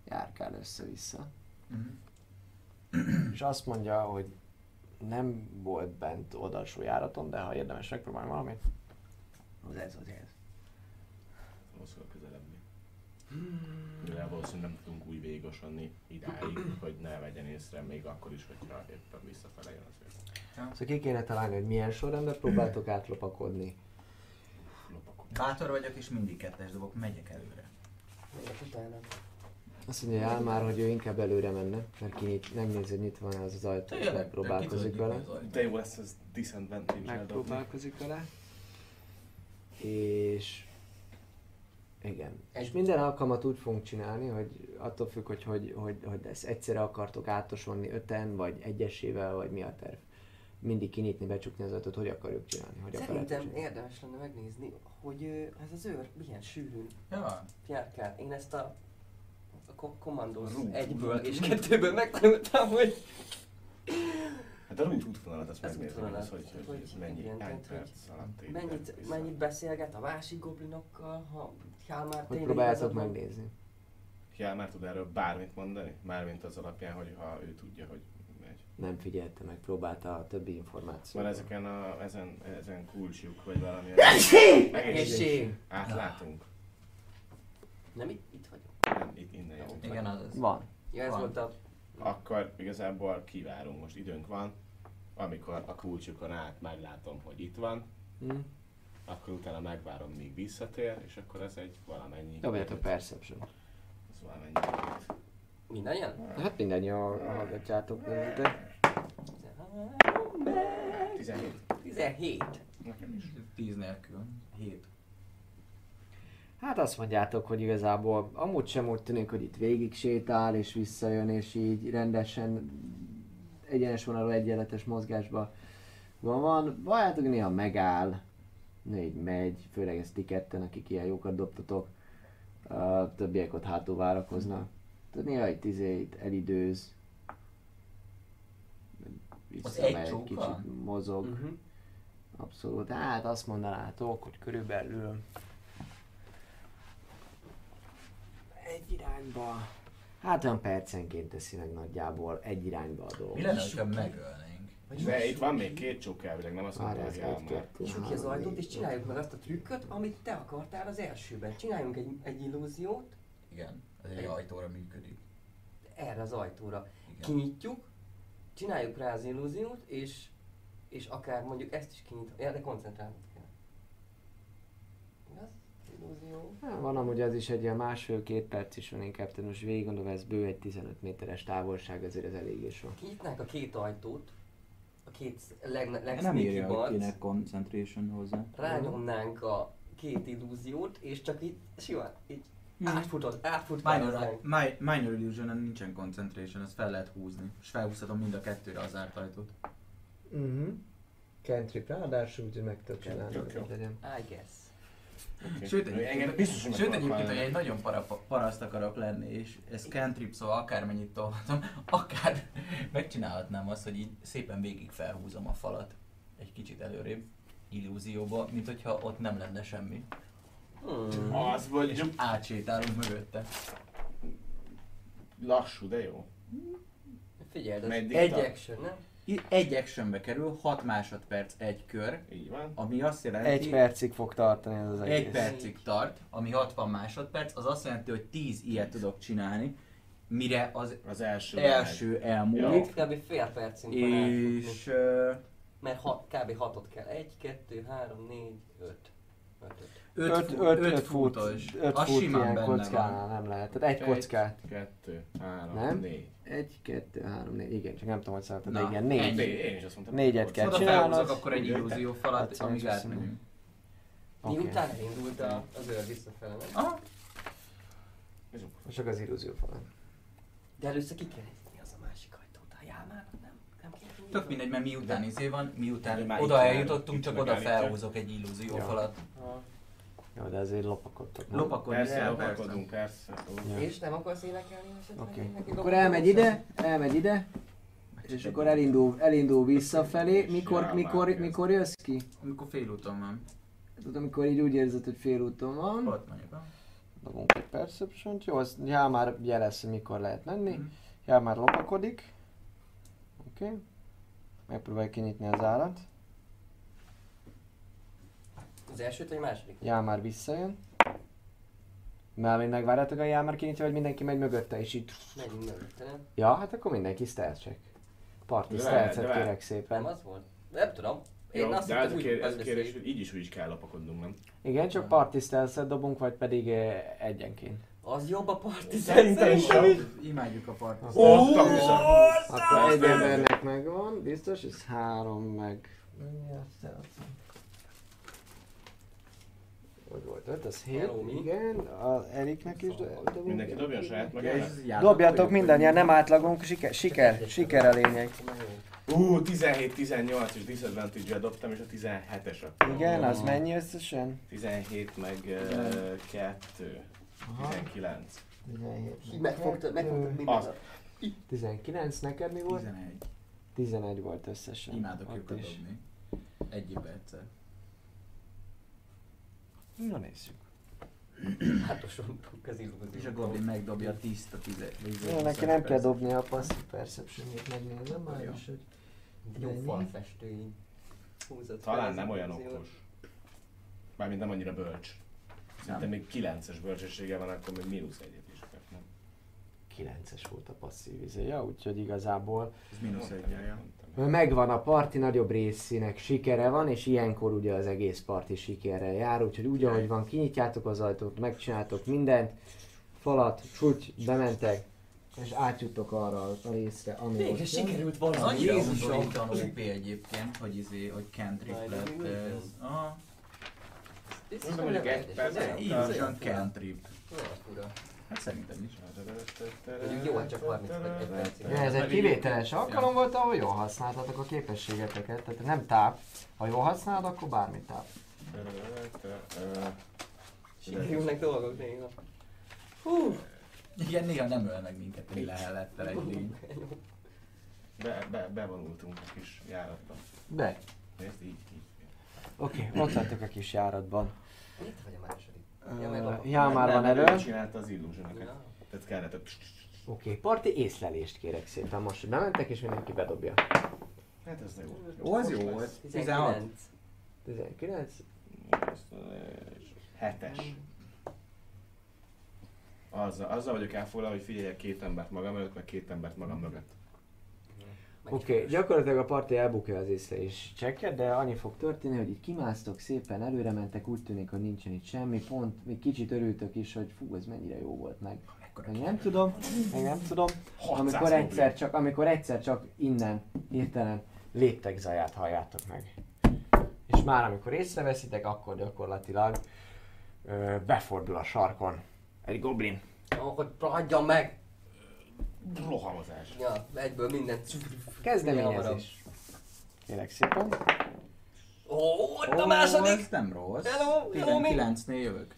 járkál össze-vissza, Mhm. [clears throat] és azt mondja, hogy nem volt bent oldalsó járaton, de ha érdemes megpróbálni valamit, az ez az ez. Valószínűleg közelebbi. Mivel valószínűleg nem tudunk úgy végigosonni idáig, [clears throat] hogy ne vegyen észre, még akkor is, hogyha éppen visszafele jön azért. Szóval ki kéne találni, hogy milyen sorrendben próbáltok [clears throat] átlopakodni. Lopakok. Bátor vagyok és mindig kettes dobok, megyek előre. Megyek utána. Azt mondja el már, hogy ő inkább előre menne, mert kinyit, megnézi, hogy nyitva van az az ajtó, és megpróbálkozik vele. De jó lesz ez disadvantage-el dobni. Megpróbálkozik vele. És... Igen. És minden alkalmat úgy fogunk csinálni, hogy attól függ, hogy, hogy, hogy, hogy ezt egyszerre akartok átosonni öten, vagy egyesével, vagy mi a terv. Mindig kinyitni, becsukni az ajtót, hogy akarjuk csinálni, hogy akarjuk Szerintem csinálni. érdemes lenne megnézni, hogy ez az őr milyen sűrűn Ja, járkál. Én ezt a, a Commandos egyből és kettőből megtanultam, hogy Hát a úgy útvonalat azt Az megnézni, útvonalat, hogy, hogy, hogy, mennyi, igen, hány perc alatt mennyit, mennyit beszélget a másik goblinokkal, ha Hogy tényleg próbáljátok megnézni. Hjál már tud erről bármit mondani? Mármint az alapján, hogy ha ő tudja, hogy megy. Nem figyelte meg, próbálta a többi információt. Van ezeken a, ezen, ezen kulcsjuk, vagy valami. Egészség! Átlátunk. Nem itt, itt vagyok. Jövünk. igen, az az. Van. Ja, ez Van. volt a... Akkor igazából kivárunk, most időnk van. Amikor a kulcsukon át meglátom, hogy itt van, Hm? akkor utána megvárom, míg visszatér, és akkor ez egy valamennyi. Dobjatok perception. Ez valamennyi. Mindannyian? Hát mindannyian hallgatjátok, de 17. 17. Nekem is. 10 nélkül. 7. Hát azt mondjátok, hogy igazából amúgy sem úgy tűnik, hogy itt végig sétál és visszajön, és így rendesen egyenes vonalú egyenletes mozgásban van. Valljátok, néha megáll, négy megy, főleg ezt ti ketten, akik ilyen jókat dobtatok. A többiek ott hátul várakoznak. Tehát néha izé, itt elidőz. Visszamegy, egy kicsit mozog. Uh-huh. Abszolút. Hát azt mondanátok, hogy körülbelül egy irányba, hát olyan percenként teszi meg nagyjából egy irányba a Mi dolgot. lenne, ha megölnénk? De itt van még két csók elvileg, nem azt mondta, hogy ez áll egy, már. kettő, Nyissuk ki az ajtót és csináljuk meg azt a trükköt, amit te akartál az elsőben. Csináljunk egy, egy illúziót Igen, ez egy ajtóra működik. erre az ajtóra. Igen. Kinyitjuk, csináljuk rá az illúziót, és, és akár mondjuk ezt is kinyitjuk. Ja, de koncentrálnod kell. Igaz? Illúzió. Hát, van amúgy az is egy ilyen másfél-két perc is van inkább, tehát most végig gondolva ez bő egy 15 méteres távolság, ezért ez eléggé sok. Kinyitnánk a két ajtót, a két leg, Nem legsneaky írja, hogy kinek concentration hozzá. rányomnánk a két illúziót, és csak így simán, így Mhm. átfutott, Minor, átfutkároznánk. mi, minor illusion nincsen concentration, ezt fel lehet húzni. És felhúzhatom mind a kettőre az zárt ajtót. Mhm. Cantrip ráadásul, úgyhogy meg tudod csinálni. I guess. Sőt, Engem biztos, Sőt egyébként, hogy egy nagyon para, paraszt akarok lenni, és ez cantrip, szóval akármennyit tolhatom, [laughs] akár megcsinálhatnám azt, hogy így szépen végig felhúzom a falat egy kicsit előrébb, illúzióba, mint hogyha ott nem lenne semmi. Hmm. Az mondjuk Átsétálunk mögötte. lassú, de jó. Figyeld, az Meddig egy action, nem? Egy actionbe kerül, 6 másodperc egy kör, Így van. ami azt jelenti, Egy percig fog tartani ez az egész. egy percig tart, ami 60 másodperc, az azt jelenti, hogy 10 ilyet tudok csinálni, mire az Az első. első elmúlik, Kb. fél van átfutni. és Mert hat, kb. hatot kell. Egy, kettő, három, négy, öt. Öt, öt. 5 5 fut, öt, öt öt fut, futos, 5 az fut simán ilyen benne kockánál van. nem lehet. Tehát egy kockát. Kettő, három, Nem? négy. Egy, kettő, három, négy. Igen, csak nem tudom, hogy szálltad, de igen, Négy. négy. ennyi. Én is azt mondtam. Négyet hogy kell Oda csinálnod. felhúzok akkor egy illúzió falat, Hát, amíg szóval átmegyünk. Okay. Oké. Miután elindult a, az őr visszafele, nem? Aha, Csak az illúzió falán. De először ki kell nézni, az a másik ajtót. A jámának nem? Nem kinyitni? tök mindegy, mert miután izé van, miután oda eljutottunk, csak oda felhúzok egy illúzió Ja. falat. Jó, de azért lopakodtok, nem? Lopakodni Persze, kell, lopakodunk, persze. Ja. És nem akarsz énekelni esetleg? Oké. Neki Akkor elmegy ide, elmegy ide, És akkor elindul, elindul visszafelé. Mikor, mikor, mikor jössz ki? Amikor félúton van. Tudod, amikor így úgy érzed, hogy félúton van. Ott mondjuk. Dobunk egy perception Jó, az Jál már jelez, mikor lehet menni. Mhm. Jál már lopakodik. Oké. Okay. Megpróbálj kinyitni az állat. Az elsőt vagy második? Jál már visszajön. Már még megvárjátok a Jál már kinyitja, vagy mindenki megy mögötte, és így... Megyünk mögötte, nem? Ja, hát akkor mindenki stealth check. Party De stealth kérek szépen. Nem az volt? Nem tudom. Én Jó, azt de az hittem, a úgy kér, ez a megbeszéljük. kérdés, hogy így is úgy is kell lapakodnunk, nem? Igen, csak party stealth dobunk, vagy pedig eh, egyenként. Az jobb a parti Szerintem is jobb. Imádjuk a partot. Ó, Akkor egy embernek megvan, biztos, ez három meg... Mennyi a stealth? Hogy volt öt, az hét, Hello, mi? igen, a Eriknek is dobunk. Mindenki dobjon saját Ja, magának. Dobjatok mindannyian, nem átlagunk, siker, siker, siker a lényeg. Ú, 17-18 és disadvantage dobtam, és a 17-es akkor. Igen, az mennyi összesen? 17 meg uh, 2. 19. 17. Megfogtad, megfogtad mindent. 19, neked mi volt? 11. 11 volt összesen. Imádok is. dobni. Egy évbe egyszer. Na nézzük. [clears throat] Hátosodtunk az illúziót. És a Goblin megdobja a tiszta tizet. Jó, neki nem kell dobni a passive perception-ét, megnézem már is, hogy... Jó. Húzott fel Talán nem olyan okos. Mármint nem annyira bölcs. Szerintem még 9-es bölcsessége van, akkor még mínusz egyet is kap, nem? 9-es volt a passzív izéja, úgyhogy igazából Ez mínusz egy. Megvan a parti, nagyobb részének sikere van, és ilyenkor ugye az egész parti sikerrel jár, úgyhogy úgy, ahogy van, kinyitjátok az ajtót, megcsináltok mindent, falat, csúcs, bementek, és átjuttok arra a részre, ami Végre sikerült valami. annyira Jézusom! undorítan OP egyébként, hogy izé, hogy cantrip lett ez. Aha, Mondom, hogy egy perc. így Az cantrip. Fura. Hát szerintem is. Mondjuk jó, hogy csak 31 percig. Ja, ez egy kivételes alkalom volt, ahol jól használtatok a képességeteket, tehát nem táp. Ha jól használod, akkor bármit táp. Sikerülnek dolgok néha. Hú! Igen, néha nem öl meg minket egy lehelettel egy lény. Be, be, bevonultunk a kis járatba. Be. Nézd, így, így. Oké, okay, ott a kis járatban. Mit vagy a második? Ja, Uh, a- já már van nem, ő elő. csinálta az illusionokat. Ja. Tehát kellett, hogy Oké, okay, parti észlelést kérek szépen most, hogy bementek és mindenki bedobja. Hát ez jó. Ó, az jó volt. 16. 19. 19? Hetes. Azzal, azzal vagyok elfoglalva, hogy figyeljek két embert magam előtt, meg két embert magam mögött. Oké, okay, gyakorlatilag a parti elbukja az észlelés csekket, de annyi fog történni, hogy itt kimásztok szépen, előre mentek, úgy tűnik, hogy nincsen itt semmi, pont még kicsit örültök is, hogy fú, ez mennyire jó volt meg. Meg nem tudom, meg nem tudom, 600 amikor egyszer csak, amikor egyszer csak innen hirtelen léptek zaját halljátok meg. És már amikor észreveszitek, akkor gyakorlatilag ö, befordul a sarkon egy goblin. Ó, hogy hagyjam meg! Rohamozás. Ja, egyből mindent. Kezdeményezés. Kérek szépen. Ó, ott a második! Ez nem rossz. Hello, hello, mi? 19-nél jövök.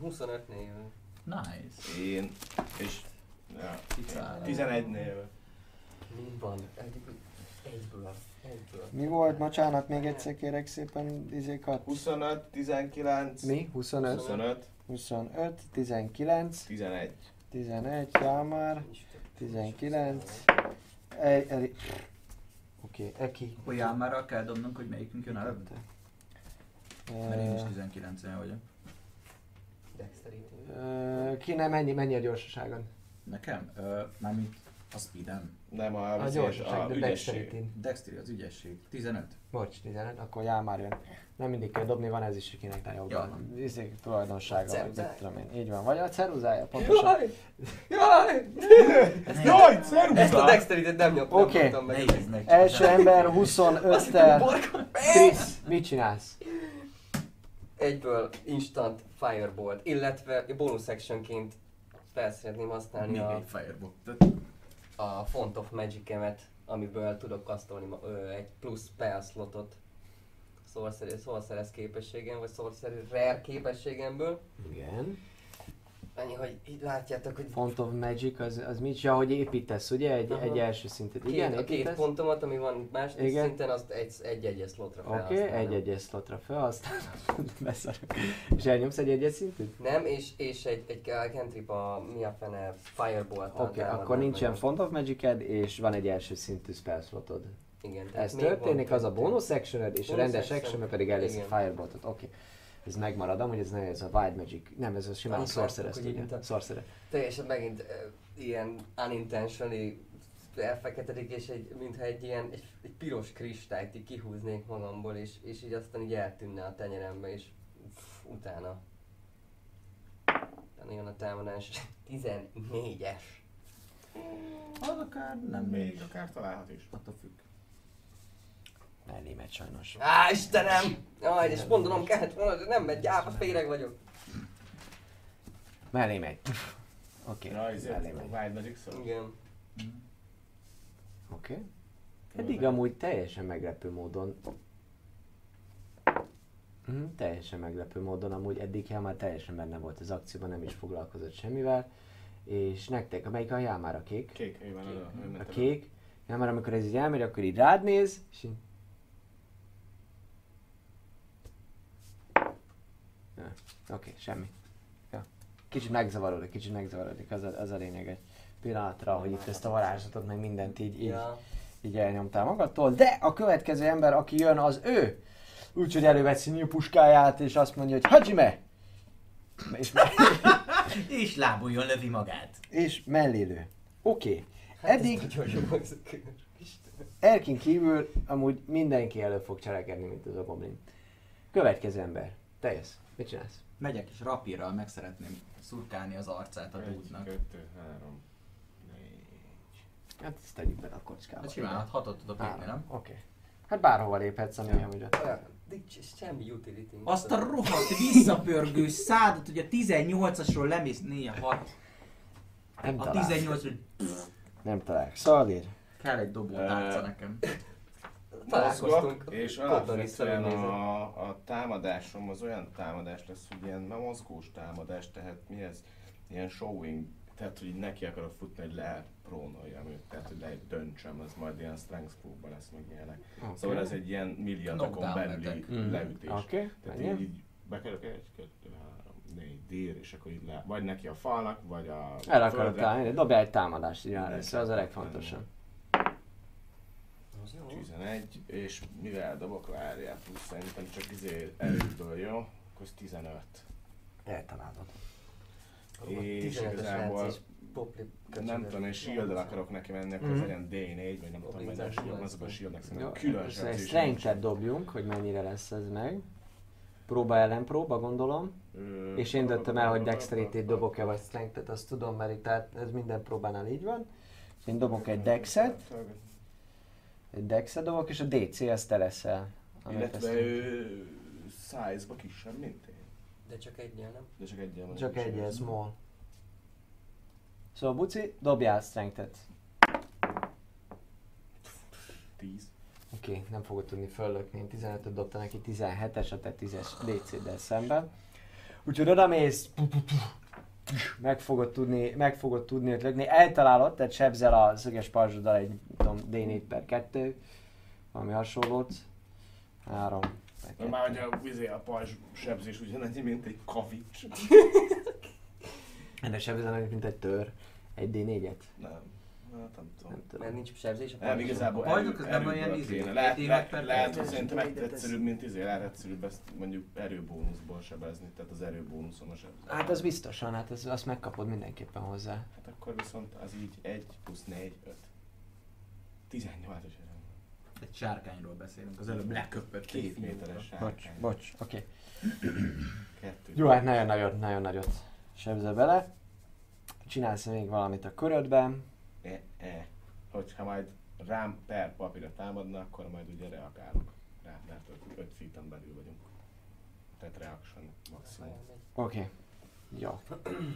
25 név. Nice. Én, és ja, Kicálom. 11-nél. Mi van? Egy- Egyből. Egyből. Mi volt, bocsánat, még egyszer kérek szépen izékat. 25, 19, Mi? 25? 25, 25, 19, 11. 11, Jámár, 19, egy, egy, Oké, Eki. Olyan már kell dobnunk, hogy melyikünk jön előbb? Mert én is Ö, 19-en vagyok. Dexterity. ö, Ki nem, mennyi, mennyi a gyorsaságon? Nekem? Ö, Mármint a speedem. Nem a, A gyorsaság, a de ügyesség. dexterity. Dexteri az ügyesség. 15. Bocs, 15, akkor Jámár jön. Nem mindig kell dobni, van ez is, akinek nagyobb Ja. a izé, tulajdonsága, vagy mit tudom én. Így van, vagy a ceruzája, pontosan. Jaj! Jaj! Jaj, Ezt a ceruza! dexterity nem nyomtam, Oké. nem meg. Első ember 25-tel. Krisz, mit csinálsz? Egyből instant firebolt, illetve bonus actionként fel szeretném használni Még a, egy firebolt. a Font of Magic-emet, amiből tudok kasztolni egy plusz spell slotot sorcerer, sorceress képességem, vagy sorcerer rare képességemből. Igen. Annyi, hogy így látjátok, hogy Font of Magic, az, az mit? Ja, hogy építesz, ugye? Egy, Aha. egy első szintet. két, Igen, a két építesz? pontomat, ami van második Igen. szinten, azt egy, egy egyes slotra Oké, felhasználom. egy egyes slotra fel, aztán [laughs] beszarok. És elnyomsz egy egyes szintűt? Nem, és, és egy, egy cantrip a mi a fene Firebolt. Oké, akkor nincsen Font of magic és van egy első szintű spell slotod. Igen, Ez történik, az a bonus actioned, és a rendes action. pedig elérsz a fireboltot. Oké. Ez megmarad, amúgy ez nem ez a wild magic. Nem, ez a simán a- Sorcerer. Teljesen megint uh, ilyen unintentionally elfeketedik, és egy, mintha egy ilyen egy, egy piros kristályt így kihúznék magamból, és, és így aztán így eltűnne a tenyerembe, és uff, utána. Utána jön a támadás. [laughs] 14-es. Az akár nem Még akár találhat is. Attól függ. Mellé megy sajnos. Á, Istenem! Jaj, és mondanom kellett volna, de nem megy, gyáva féreg vagyok. Mellé megy. Oké, ezért mellé a megy. Wild Magic szó. Igen. Oké. Eddig amúgy teljesen meglepő módon Mm, teljesen meglepő módon, amúgy eddig már teljesen benne volt az akcióban, nem is foglalkozott semmivel. És nektek, amelyik a Jál már a kék? Kék, ő van ő A oda. kék. Jál már amikor ez így elmegy, akkor így rád néz, és így... Oké, semmi. Ja. Kicsit megzavarodik, kicsit megzavarodik, az a, az a lényeg egy pillanatra, hogy itt ezt a varázslatot, meg mindent így, így, Ja. így elnyomtál magadtól, de a következő ember, aki jön, az ő. Úgyhogy előveszi a puskáját, és azt mondja, hogy Hajime! És, [laughs] És lábuljon lövi magát. és mellélő. Oké. Okay. Hát Eddig. Erkin kívül amúgy mindenki elő fog cselekedni, mint az a goblin. Következő ember. Te jössz. Mit csinálsz? Megyek és rapírral meg szeretném szurkálni az arcát a Egy, dúdnak. kettő, három, négy. Hát ezt tegyük bele a kockába. Hát simán, hát hatot tudok lépni, Három. nem? Oké. Okay. Hát bárhova léphetsz, ami. Olyan, nincs semmi utility. Azt a rohadt visszapörgő szádat, hogy a 18-asról lemész, 4 6. Nem A találsz. 18 hogy Nem találsz. Szalír. Kell egy dobó tárca nekem. Találkoztunk. És alapvetően a, a támadásom az olyan támadás lesz, hogy ilyen mozgós támadás, tehát mi ez? Ilyen showing, tehát hogy így neki akarok futni, hogy leprónoljam őt, tehát hogy ledöntsem, az majd ilyen strength próba lesz, meg ilyenek. Okay. Szóval ez egy ilyen milliárdokon Knockdown belüli. Mhm. leütés. Oké, Tehát így, így bekerülök egy, kettő, három, négy, dír, és akkor így le, vagy neki a falnak, vagy a El akarod találni, dobjál egy támadást így az a legfontosabb. Az jó. 11, és mivel dobok, várjál, plusz szerintem csak izé erőből, jó? Akkor ez 15. Eltalálod. És 15-ös igazából nem tudom, én shield akarok neki menni, akkor az legyen D4, vagy nem tudom, a shield, azok a shieldnek szerintem külön egy sebzés strength-et dobjunk, hogy mennyire lesz ez meg. Próba ellen próba, gondolom. Ö, És én döntöm el, hogy dexterity dobok-e vagy strength-et, azt tudom, mert itt át- ez minden próbánál így van. Én dobok egy dexet, egy dexet dobok, és a DC az te leszel. Illetve ezt- ő size-ba kisebb, mint én. De csak egyen, nem? De csak egy van. Csak egy, ez small. Szóval Buci, dobjál strength-et. 10. Oké, okay, nem fogod tudni föllökni, én 15-öt dobta neki, 17-es, a te 10-es DC-del szemben. Úgyhogy oda mész, meg fogod tudni, meg fogod tudni őt lökni, eltalálod, tehát sebzel a szöges pajzsoddal egy tudom, D4 per 2, valami hasonlót. 3 per Na 2. már hogy a, izé, a pajzs sebzés ugyanannyi, mint egy kavics. Ennek sebzel mint egy tör. Egy D4-et? Nem. Hát nem tudom. Nem tudom. Mert nincs sebzés a Nem, igazából A erő, az nem olyan izé, Lehet, lehet, lehet, hogy szerintem egyszerűbb, mint izé, lehet egyszerűbb ezt mondjuk erőbónuszból sebezni, tehát az erőbónuszon a sebzés. Hát az biztosan, hát az, azt megkapod mindenképpen hozzá. Hát akkor viszont az így 1 plusz 4, 5. 18 os Egy sárkányról beszélünk, az előbb leköpött Két méteres Bocs, sárkány. bocs, oké. Kettő. Jó, hát nagyon nagyot, nagyon nagyot sebzel bele. Csinálsz még valamit a körödben. E, e. Hogyha majd rám per papírra támadna, akkor majd ugye reagálok rá, mert 5 feet belül vagyunk. Tehát reaction maximum. Oké. Okay. Jó.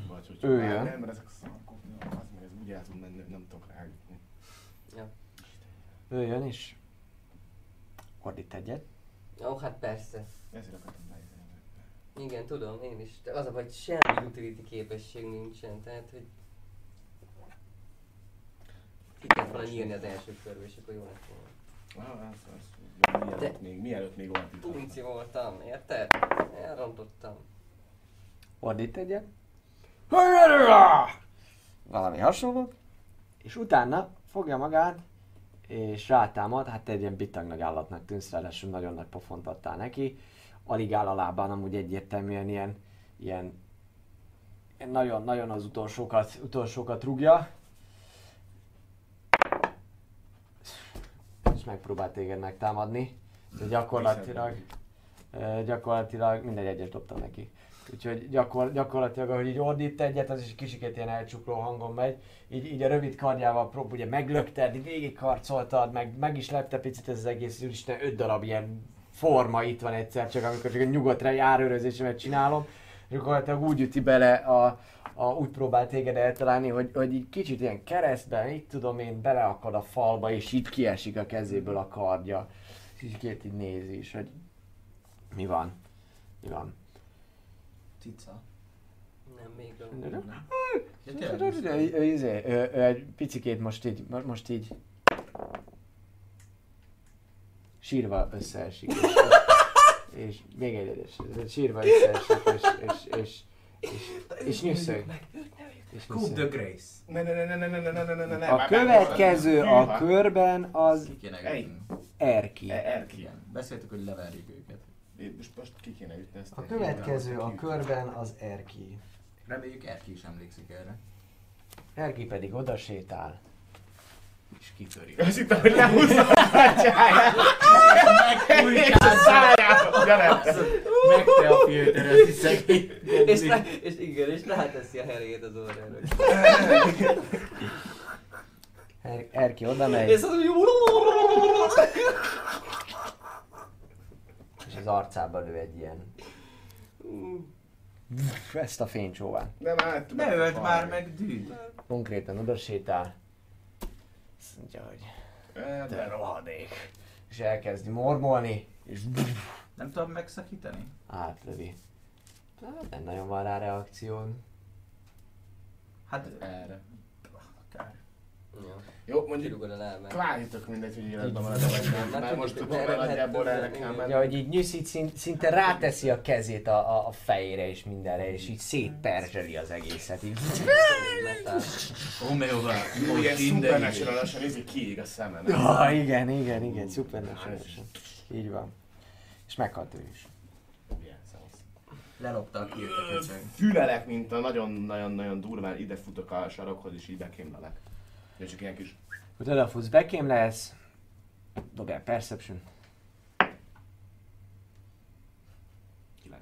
Vagy hogyha Ő már jön. nem, mert ezek szarkok, az meg ez úgy el tud menni, hogy nem tudok rájutni. Ő jön is. Ordít egyet. Ó, hát persze. Ezért akartam beírni. Igen, tudom, én is. De az a vagy semmi utility képesség nincsen, tehát hogy... Ki kellett volna nyírni az első körbe, és akkor jó lett volna. Ah, az, az. Mielőtt még, mielőtt még olyan Punci voltam, érted? Elrontottam. Ordít egyet. Valami hasonló. És utána fogja magát, és rátámad, hát te egy ilyen bitagnak állatnak tűnsz, ráadásul nagyon nagy pofont adtál neki. Alig áll a lábán, amúgy egyértelműen ilyen, ilyen, ilyen nagyon, nagyon az utolsókat, utolsókat rúgja. És megpróbál téged megtámadni. De gyakorlatilag, gyakorlatilag mindegy egyet dobtam neki. Úgyhogy gyakor, gyakorlatilag, ahogy így ordít egyet, az is egy kicsikét ilyen elcsukló hangon megy. Így, így a rövid kardjával prób, ugye meglökted, végigkarcoltad, meg, meg is lepte picit ez az egész, úristen, öt darab ilyen forma itt van egyszer, csak amikor csak a nyugodtra járőrözésemet csinálom, és gyakorlatilag úgy üti bele a, a, úgy próbál téged eltalálni, hogy, hogy így kicsit ilyen keresztben, így tudom én, beleakad a falba, és így kiesik a kezéből a kardja. És így két így nézi is, hogy mi van, mi van. Cica. Nem, még a... Izé, egy picikét most így, mo- most így sírva összeesik. És, és még egy sírva összeesik, és, és, és, és, és nyüsszög. De nyüsszög. Grace. Ne, ne, ne, ne, ne, ne, ne, ne, ne, ne, ne, A következő a körben az Ki kéne ütni. Erki. E- Erki. Igen. Beszéltük, hogy leverjük őket. Most, most ki kéne ütni ezt. A következő a körben az Erki. Reméljük Erki is emlékszik erre. Erki pedig oda sétál. És kitöri. Azt hittem, hogy lehúzza a kártyáját. És a szájába. Gyere. Meg te a filterezni szegény. [laughs] És, rá, és igen, és ráteszi a herét az órára. Er- Erki oda megy, És az és az arcába lő egy ilyen ezt a fénycsóvát. Nem, hát. Ne öld már meg, dűd. Konkrétan oda sétál. Azt mondja, hogy te de- rohadék. És elkezdi mormolni, és Nem tudom megszakítani? átlövi. Hát nem nagyon van rá reakció. Hát Erre. akár. Ja, Jó, mondjuk kvázi tök mindegy, hogy életben marad vagy nem. Hát Mert most tudom, hogy nagyjából erre kell menni. Ja, hogy így nyűszít, szint, szinte ráteszi a kezét a, a, a fejére és mindenre, és így szétperzseli az egészet. Így. Jó, ilyen minden supernatural-osan izé kiég a szeme. nem? Ja, igen, igen, igen, szuper Így van. És meghalt ő is. Lelopta a kiét a. Fülelek, mint a nagyon-nagyon-nagyon durván ide futok a sarokhoz, és így bekémlelek. És csak ilyen kis... Hogy odafutsz, bekém lesz. Dobjál Perception. 9.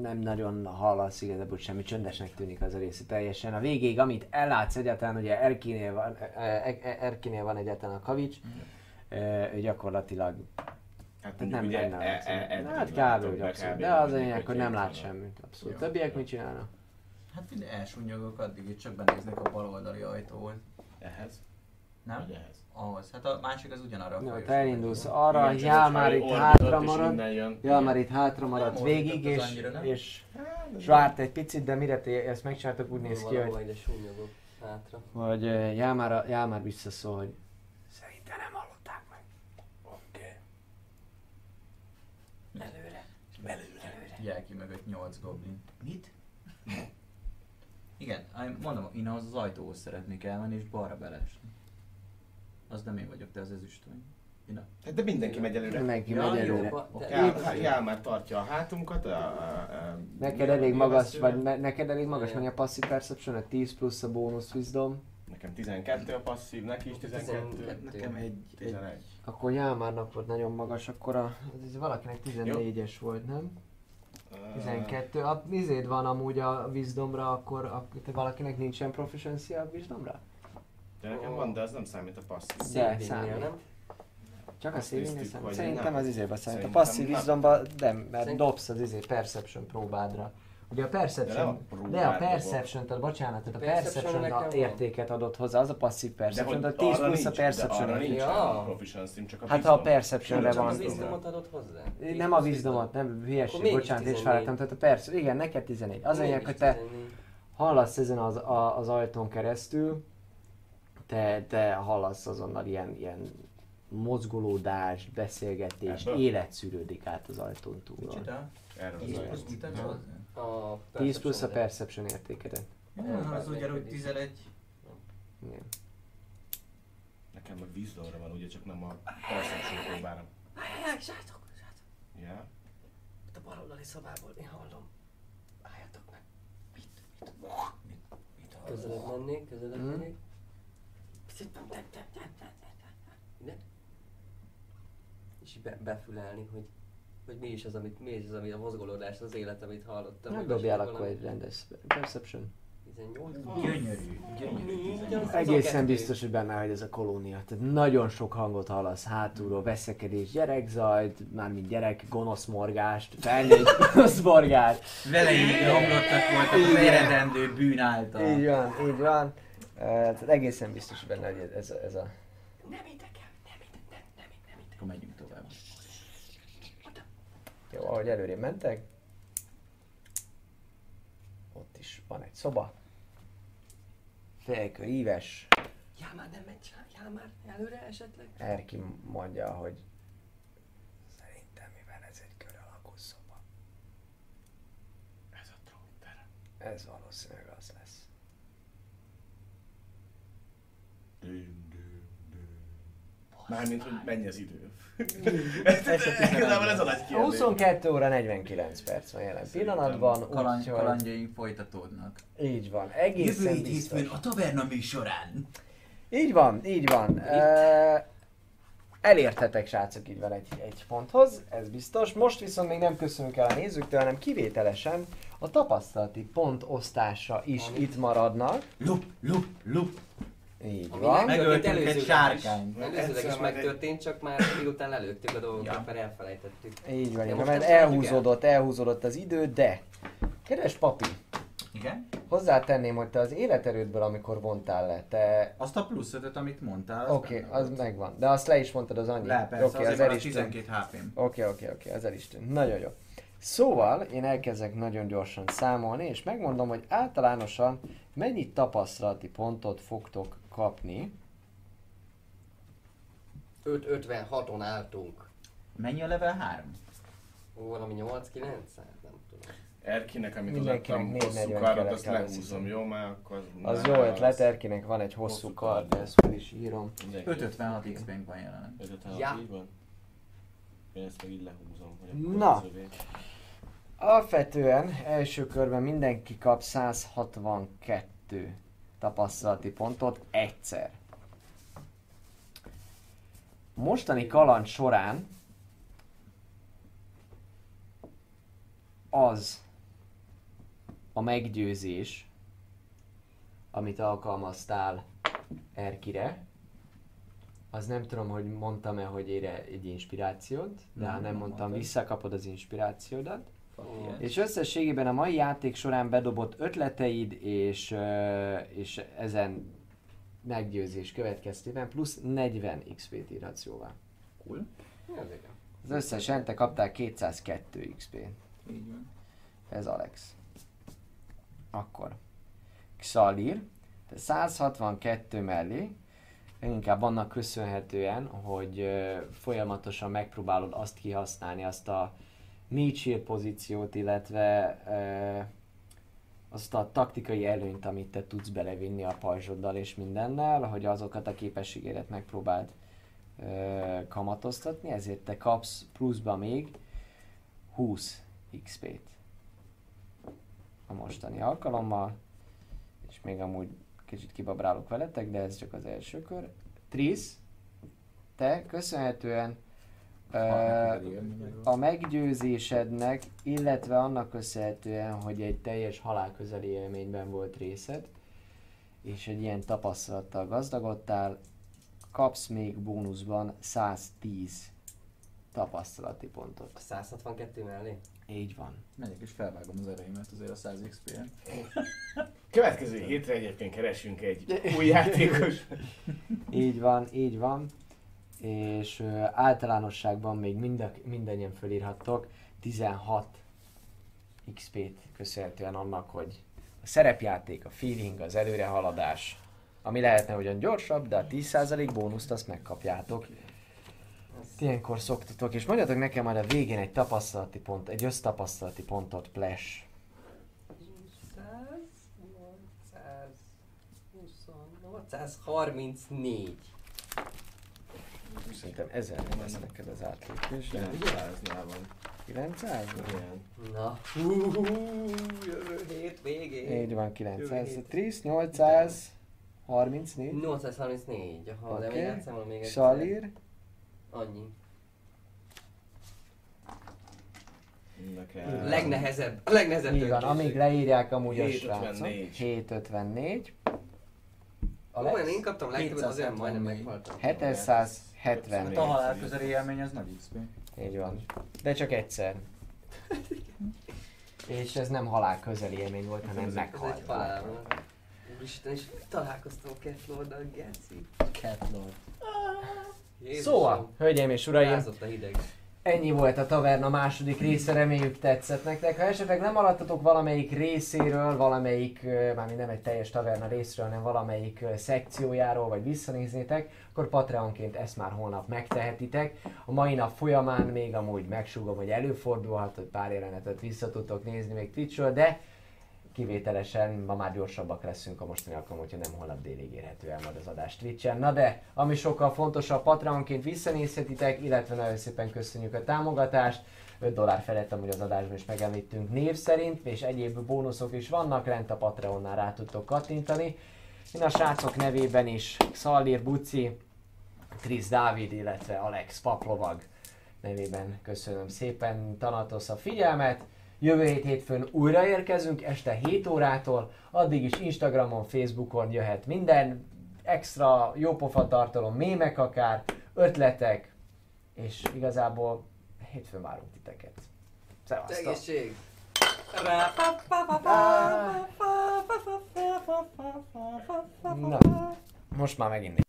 Nem nagyon hallasz igazából semmi, csöndesnek tűnik az a része teljesen. A végéig, amit ellátsz egyáltalán, ugye Erkinél van, e- e- e- Erkinél van egyáltalán a kavics, e, ő gyakorlatilag Hát nem, ugye... nem, e- e- eddig hát kb. hogy abszolút. De az lényeg, hogy nem lát semmit. Abszolút. Többiek mit csinálnak? Hát mind elsúnyogok addig, hogy csak benéznek a bal oldali ajtóhoz. Ehhez? Nem? Vagy ehhez? Ahhoz. Hát a másik az ugyanarra a Jó, te elindulsz arra, Igen, Jál már itt hátra marad. Jál már itt hátra maradt Nem végig, és, annyira, nem? és, és várt egy picit, de mire te ezt megcsináltok, úgy néz ki, hogy hátra. hogy uh, Jámár, Jámár visszaszól, hogy szerintem nem hallották meg. Oké. Előre. Belőle. Jelki mögött 8 goblin. Igen, mondom, én ahhoz az ajtóhoz szeretnék elmenni és balra belesni. Az nem én vagyok, te az ezüstöny. Én a... Hát de mindenki megy előre. Mindenki Ja, megy jó. előre. Ba- te- Jál, Jál már tartja a hátunkat. A, a, a, Neked elég magas, vagy ne, neked elég magas van a passive perception, a 10 plusz a bónusz wisdom, Nekem 12 a passzív, neki is 12. Nekem egy, egy 11. akkor Jámárnak volt nagyon magas, akkor a, ez valakinek 14-es volt, nem? 12. A izéd van amúgy a wisdomra, akkor a, te valakinek nincsen proficiency a wisdomra? De nekem van, de az nem számít a passzív. De, számít. nem? Csak a saving számít. Szerintem nem. az izébe számít. A passzív nem. wisdomba nem, mert Szerint- dobsz az izé perception próbádra, Ugye a De a Perception, próbát de a. Perception, tehát bocsánat, tehát a Perception Perception a értéket adott hozzá, az a passzív De Perception, hogy tehát 10 arra plusz a de Perception arra nincs Ja. a proficiency csak a Hát ha a. Perceptionre Csak van. A wisdom. Wisdomot adott hozzá? Nem a Wisdomot, nem hülyeség, bocsánat, és 14. felálltam, tehát a perc, igen, neked 11. Az a lényeg, hogy te hallasz ezen az, a, az ajtón keresztül, te, te hallasz azonnal ilyen, ilyen mozgolódást, beszélgetést, Ebből? élet szűrődik át az ajtón túl. Micsoda? Erről az 10 mit? A 10 plusz a. Perception értékedet. Ja, az ugye, hogy 11. Igen. Nekem meg wisdomra van, ugye csak nem a perception próbára. Állj, srácok, srácok! Ja. Itt a baloldali szobából én hallom. Álljatok meg. Közelebb mennék, közelebb Mhm. mennék. Ide. És így be, befülelni, hogy, hogy mi is az, amit, mi is az, ami a mozgolódás, az élet, amit hallottam. Nem hogy dobjál akkor egy rendes Perception. 18. Gyönyörű, gyönyörű. 11. Egészen biztos, hogy benne vagy ez a kolónia. Tehát nagyon sok hangot hallasz hátulról, veszekedés, gyerekzajt, mármint gyerek, gonosz morgást, felnőtt [laughs] gonosz morgást. Vele így romlottak voltak az eredendő bűn által. Így van, így van. Uh, tehát egészen biztos hogy benne, hogy ez, ez a... Nem érdekel, nem érdekel, nem, nem, nem érdekel. Akkor megyünk. Jó, ahogy előre mentek, ott is van egy szoba. Félkő íves, Já, már nem megy, já már előre esetleg? Erki mondja, hogy szerintem mivel ez egy kör alakú szoba, Ez a trónterem. ez valószínűleg az lesz. Düm. Mármint, hogy mennyi az idő. [laughs] Igazából ez a nagy kérdés. 22 óra 49 perc van jelen Szerintem pillanatban, Kaland, úgyhogy kalandjaink folytatódnak. így van, Jövő egészen hét hétfőn a taverna műsorán. Így van, így van. Uh, elérthetek srácok így van egy, egy ponthoz, ez biztos. Most viszont még nem köszönünk el a nézőktől, hanem kivételesen a tapasztalati pont osztása is Ami- itt maradnak. Lup, lup, lup. Így Ami van. Megöltünk egy sárkányt. Előzőleg is megtörtént, csak már miután lelőttük a dolgokat, Ja. mert elfelejtettük. Így van, nem mert elhúzódott, elhúzódott az idő, de kedves papi, Igen? hozzátenném, hogy te az életerődből, amikor vontál le, te... Azt a plusz ötöt, amit mondtál, az Oké, benne az volt. megvan, de azt le is mondtad az annyi. Le, persze, azért az el az is tűnt. 12 HP-m. Oké, oké, oké, az el is tűnt. Nagyon jó. Szóval én elkezdek nagyon gyorsan számolni, és megmondom, hogy általánosan mennyi tapasztalati pontot fogtok kapni. 5-56-on álltunk. Mennyi a level 3? Ó, valami 8-9? Hát nem tudom. Erkinek, amit Mindenkinek odaadtam, 440 hosszú kellett azt lehúzom, jó? Már akkor... Az jó ötlet, az- Erkinek van egy hosszú Hosszú kard, kard. ezt fel is írom. mindenki 556 össze- XP-nk van jelen. 556 Ja. így van? Én ezt meg így lehúzom, hogy Na. Alapvetően első körben mindenki kap 162 tapasztalati pontot egyszer. Mostani kaland során az a meggyőzés, amit alkalmaztál Erkire, az nem tudom, hogy mondtam-e, hogy ére egy inspirációt, de ha Nem, nem nem mondtam, mondtad. visszakapod az inspirációdat. Ó, És összességében a mai játék során bedobott ötleteid és, és ezen meggyőzés következtében plusz 40 XP-t írhatsz jóvá. Cool. mi az összesen te kaptál 202 XP-t. Így van. Ez Alex. Akkor. Xalir, te 162 mellé, inkább annak köszönhetően, hogy folyamatosan megpróbálod azt kihasználni, azt a meat shield pozíciót, illetve azt a taktikai előnyt, amit te tudsz belevinni a pajzsoddal és mindennel, hogy azokat a képességédet megpróbáld ö, kamatoztatni, ezért te kapsz pluszba még 20 XP-t a mostani alkalommal, és még amúgy kicsit kibabrálok veletek, de ez csak az első kör. Tris, te köszönhetően a meggyőzésednek, illetve annak köszönhetően, hogy egy teljes halálközeli élményben volt részed, és egy ilyen tapasztalattal gazdagodtál, kapsz még bónuszban 110 tapasztalati pontot. A 162 mellé? Így van. Megyek és felvágom az erejémet azért a 100 XP-en. [laughs] Következő hétre egyébként keresünk egy [laughs] új játékos. Így van, így van. És általánosságban még mind mindannyian fölírhattok 16 XP-t köszönhetően annak, hogy a szerepjáték, a feeling, az előrehaladás, ami lehetne ugyan gyorsabb, de a 10% bónuszt azt megkapjátok. Ilyenkor szoktatok, és mondjatok nekem majd a végén egy tapasztalati pont, egy össztapasztalati pontot, Flash. 100, 800, 834. Szerintem ezer lesz neked az átlépés. 900-nál van. 900? Igen. Na, hú, jövő hét végén. Így van, Jövő 900. hét. Trisz, 834. 834, aha, de Oké. még játszom még egyszer. Salír. Annyi. Nekem... Legnehezebb, a legnehezebb Így van, amíg leírják amúgy a 7.54. srácok. 754. Olyan, én kaptam legtöbbet, azért 774. majdnem meghaltam. 770. Hát a halál közeli élmény az nagy XP. Így van. De csak egyszer. És ez nem halál közeli élmény volt, hanem Ez egy meghalt. halál volt. Úristen, és találkoztam Cat Lord-dal, Geci. Catlord. Jézusom. Szóval, hölgyeim és uraim, a. ennyi volt a taverna második része, reméljük tetszett nektek. Ha esetleg nem maradtatok valamelyik részéről, valamelyik, mármint nem egy teljes taverna részről, hanem valamelyik szekciójáról, vagy visszanéznétek, akkor Patreonként ezt már holnap megtehetitek. A mai nap folyamán még amúgy megsúgom, hogy előfordulhat, hogy pár jelenetet vissza tudtok nézni még Twitchről, de kivételesen ma már gyorsabbak leszünk a mostani alkalom, hogyha nem holnap délig érhető el majd az adás Twitchen. Na de, ami sokkal fontosabb, Patreonként visszanézhetitek, illetve nagyon szépen köszönjük a támogatást. 5 dollár felett amúgy az adásban is megemlítünk név szerint, és egyéb bónuszok is vannak, lent a Patreonnál rá tudtok kattintani. Én a srácok nevében is, Szalír Buci, Trisz Dávid, illetve Alex Paplovag nevében köszönöm szépen Tanatos a figyelmet. Jövő hét hétfőn újra érkezünk, este 7 órától, addig is Instagramon, Facebookon jöhet minden, extra jópofa tartalom, mémek akár, ötletek, és igazából hétfőn várunk titeket. Szevasztok! Egészség! Na, most már megint.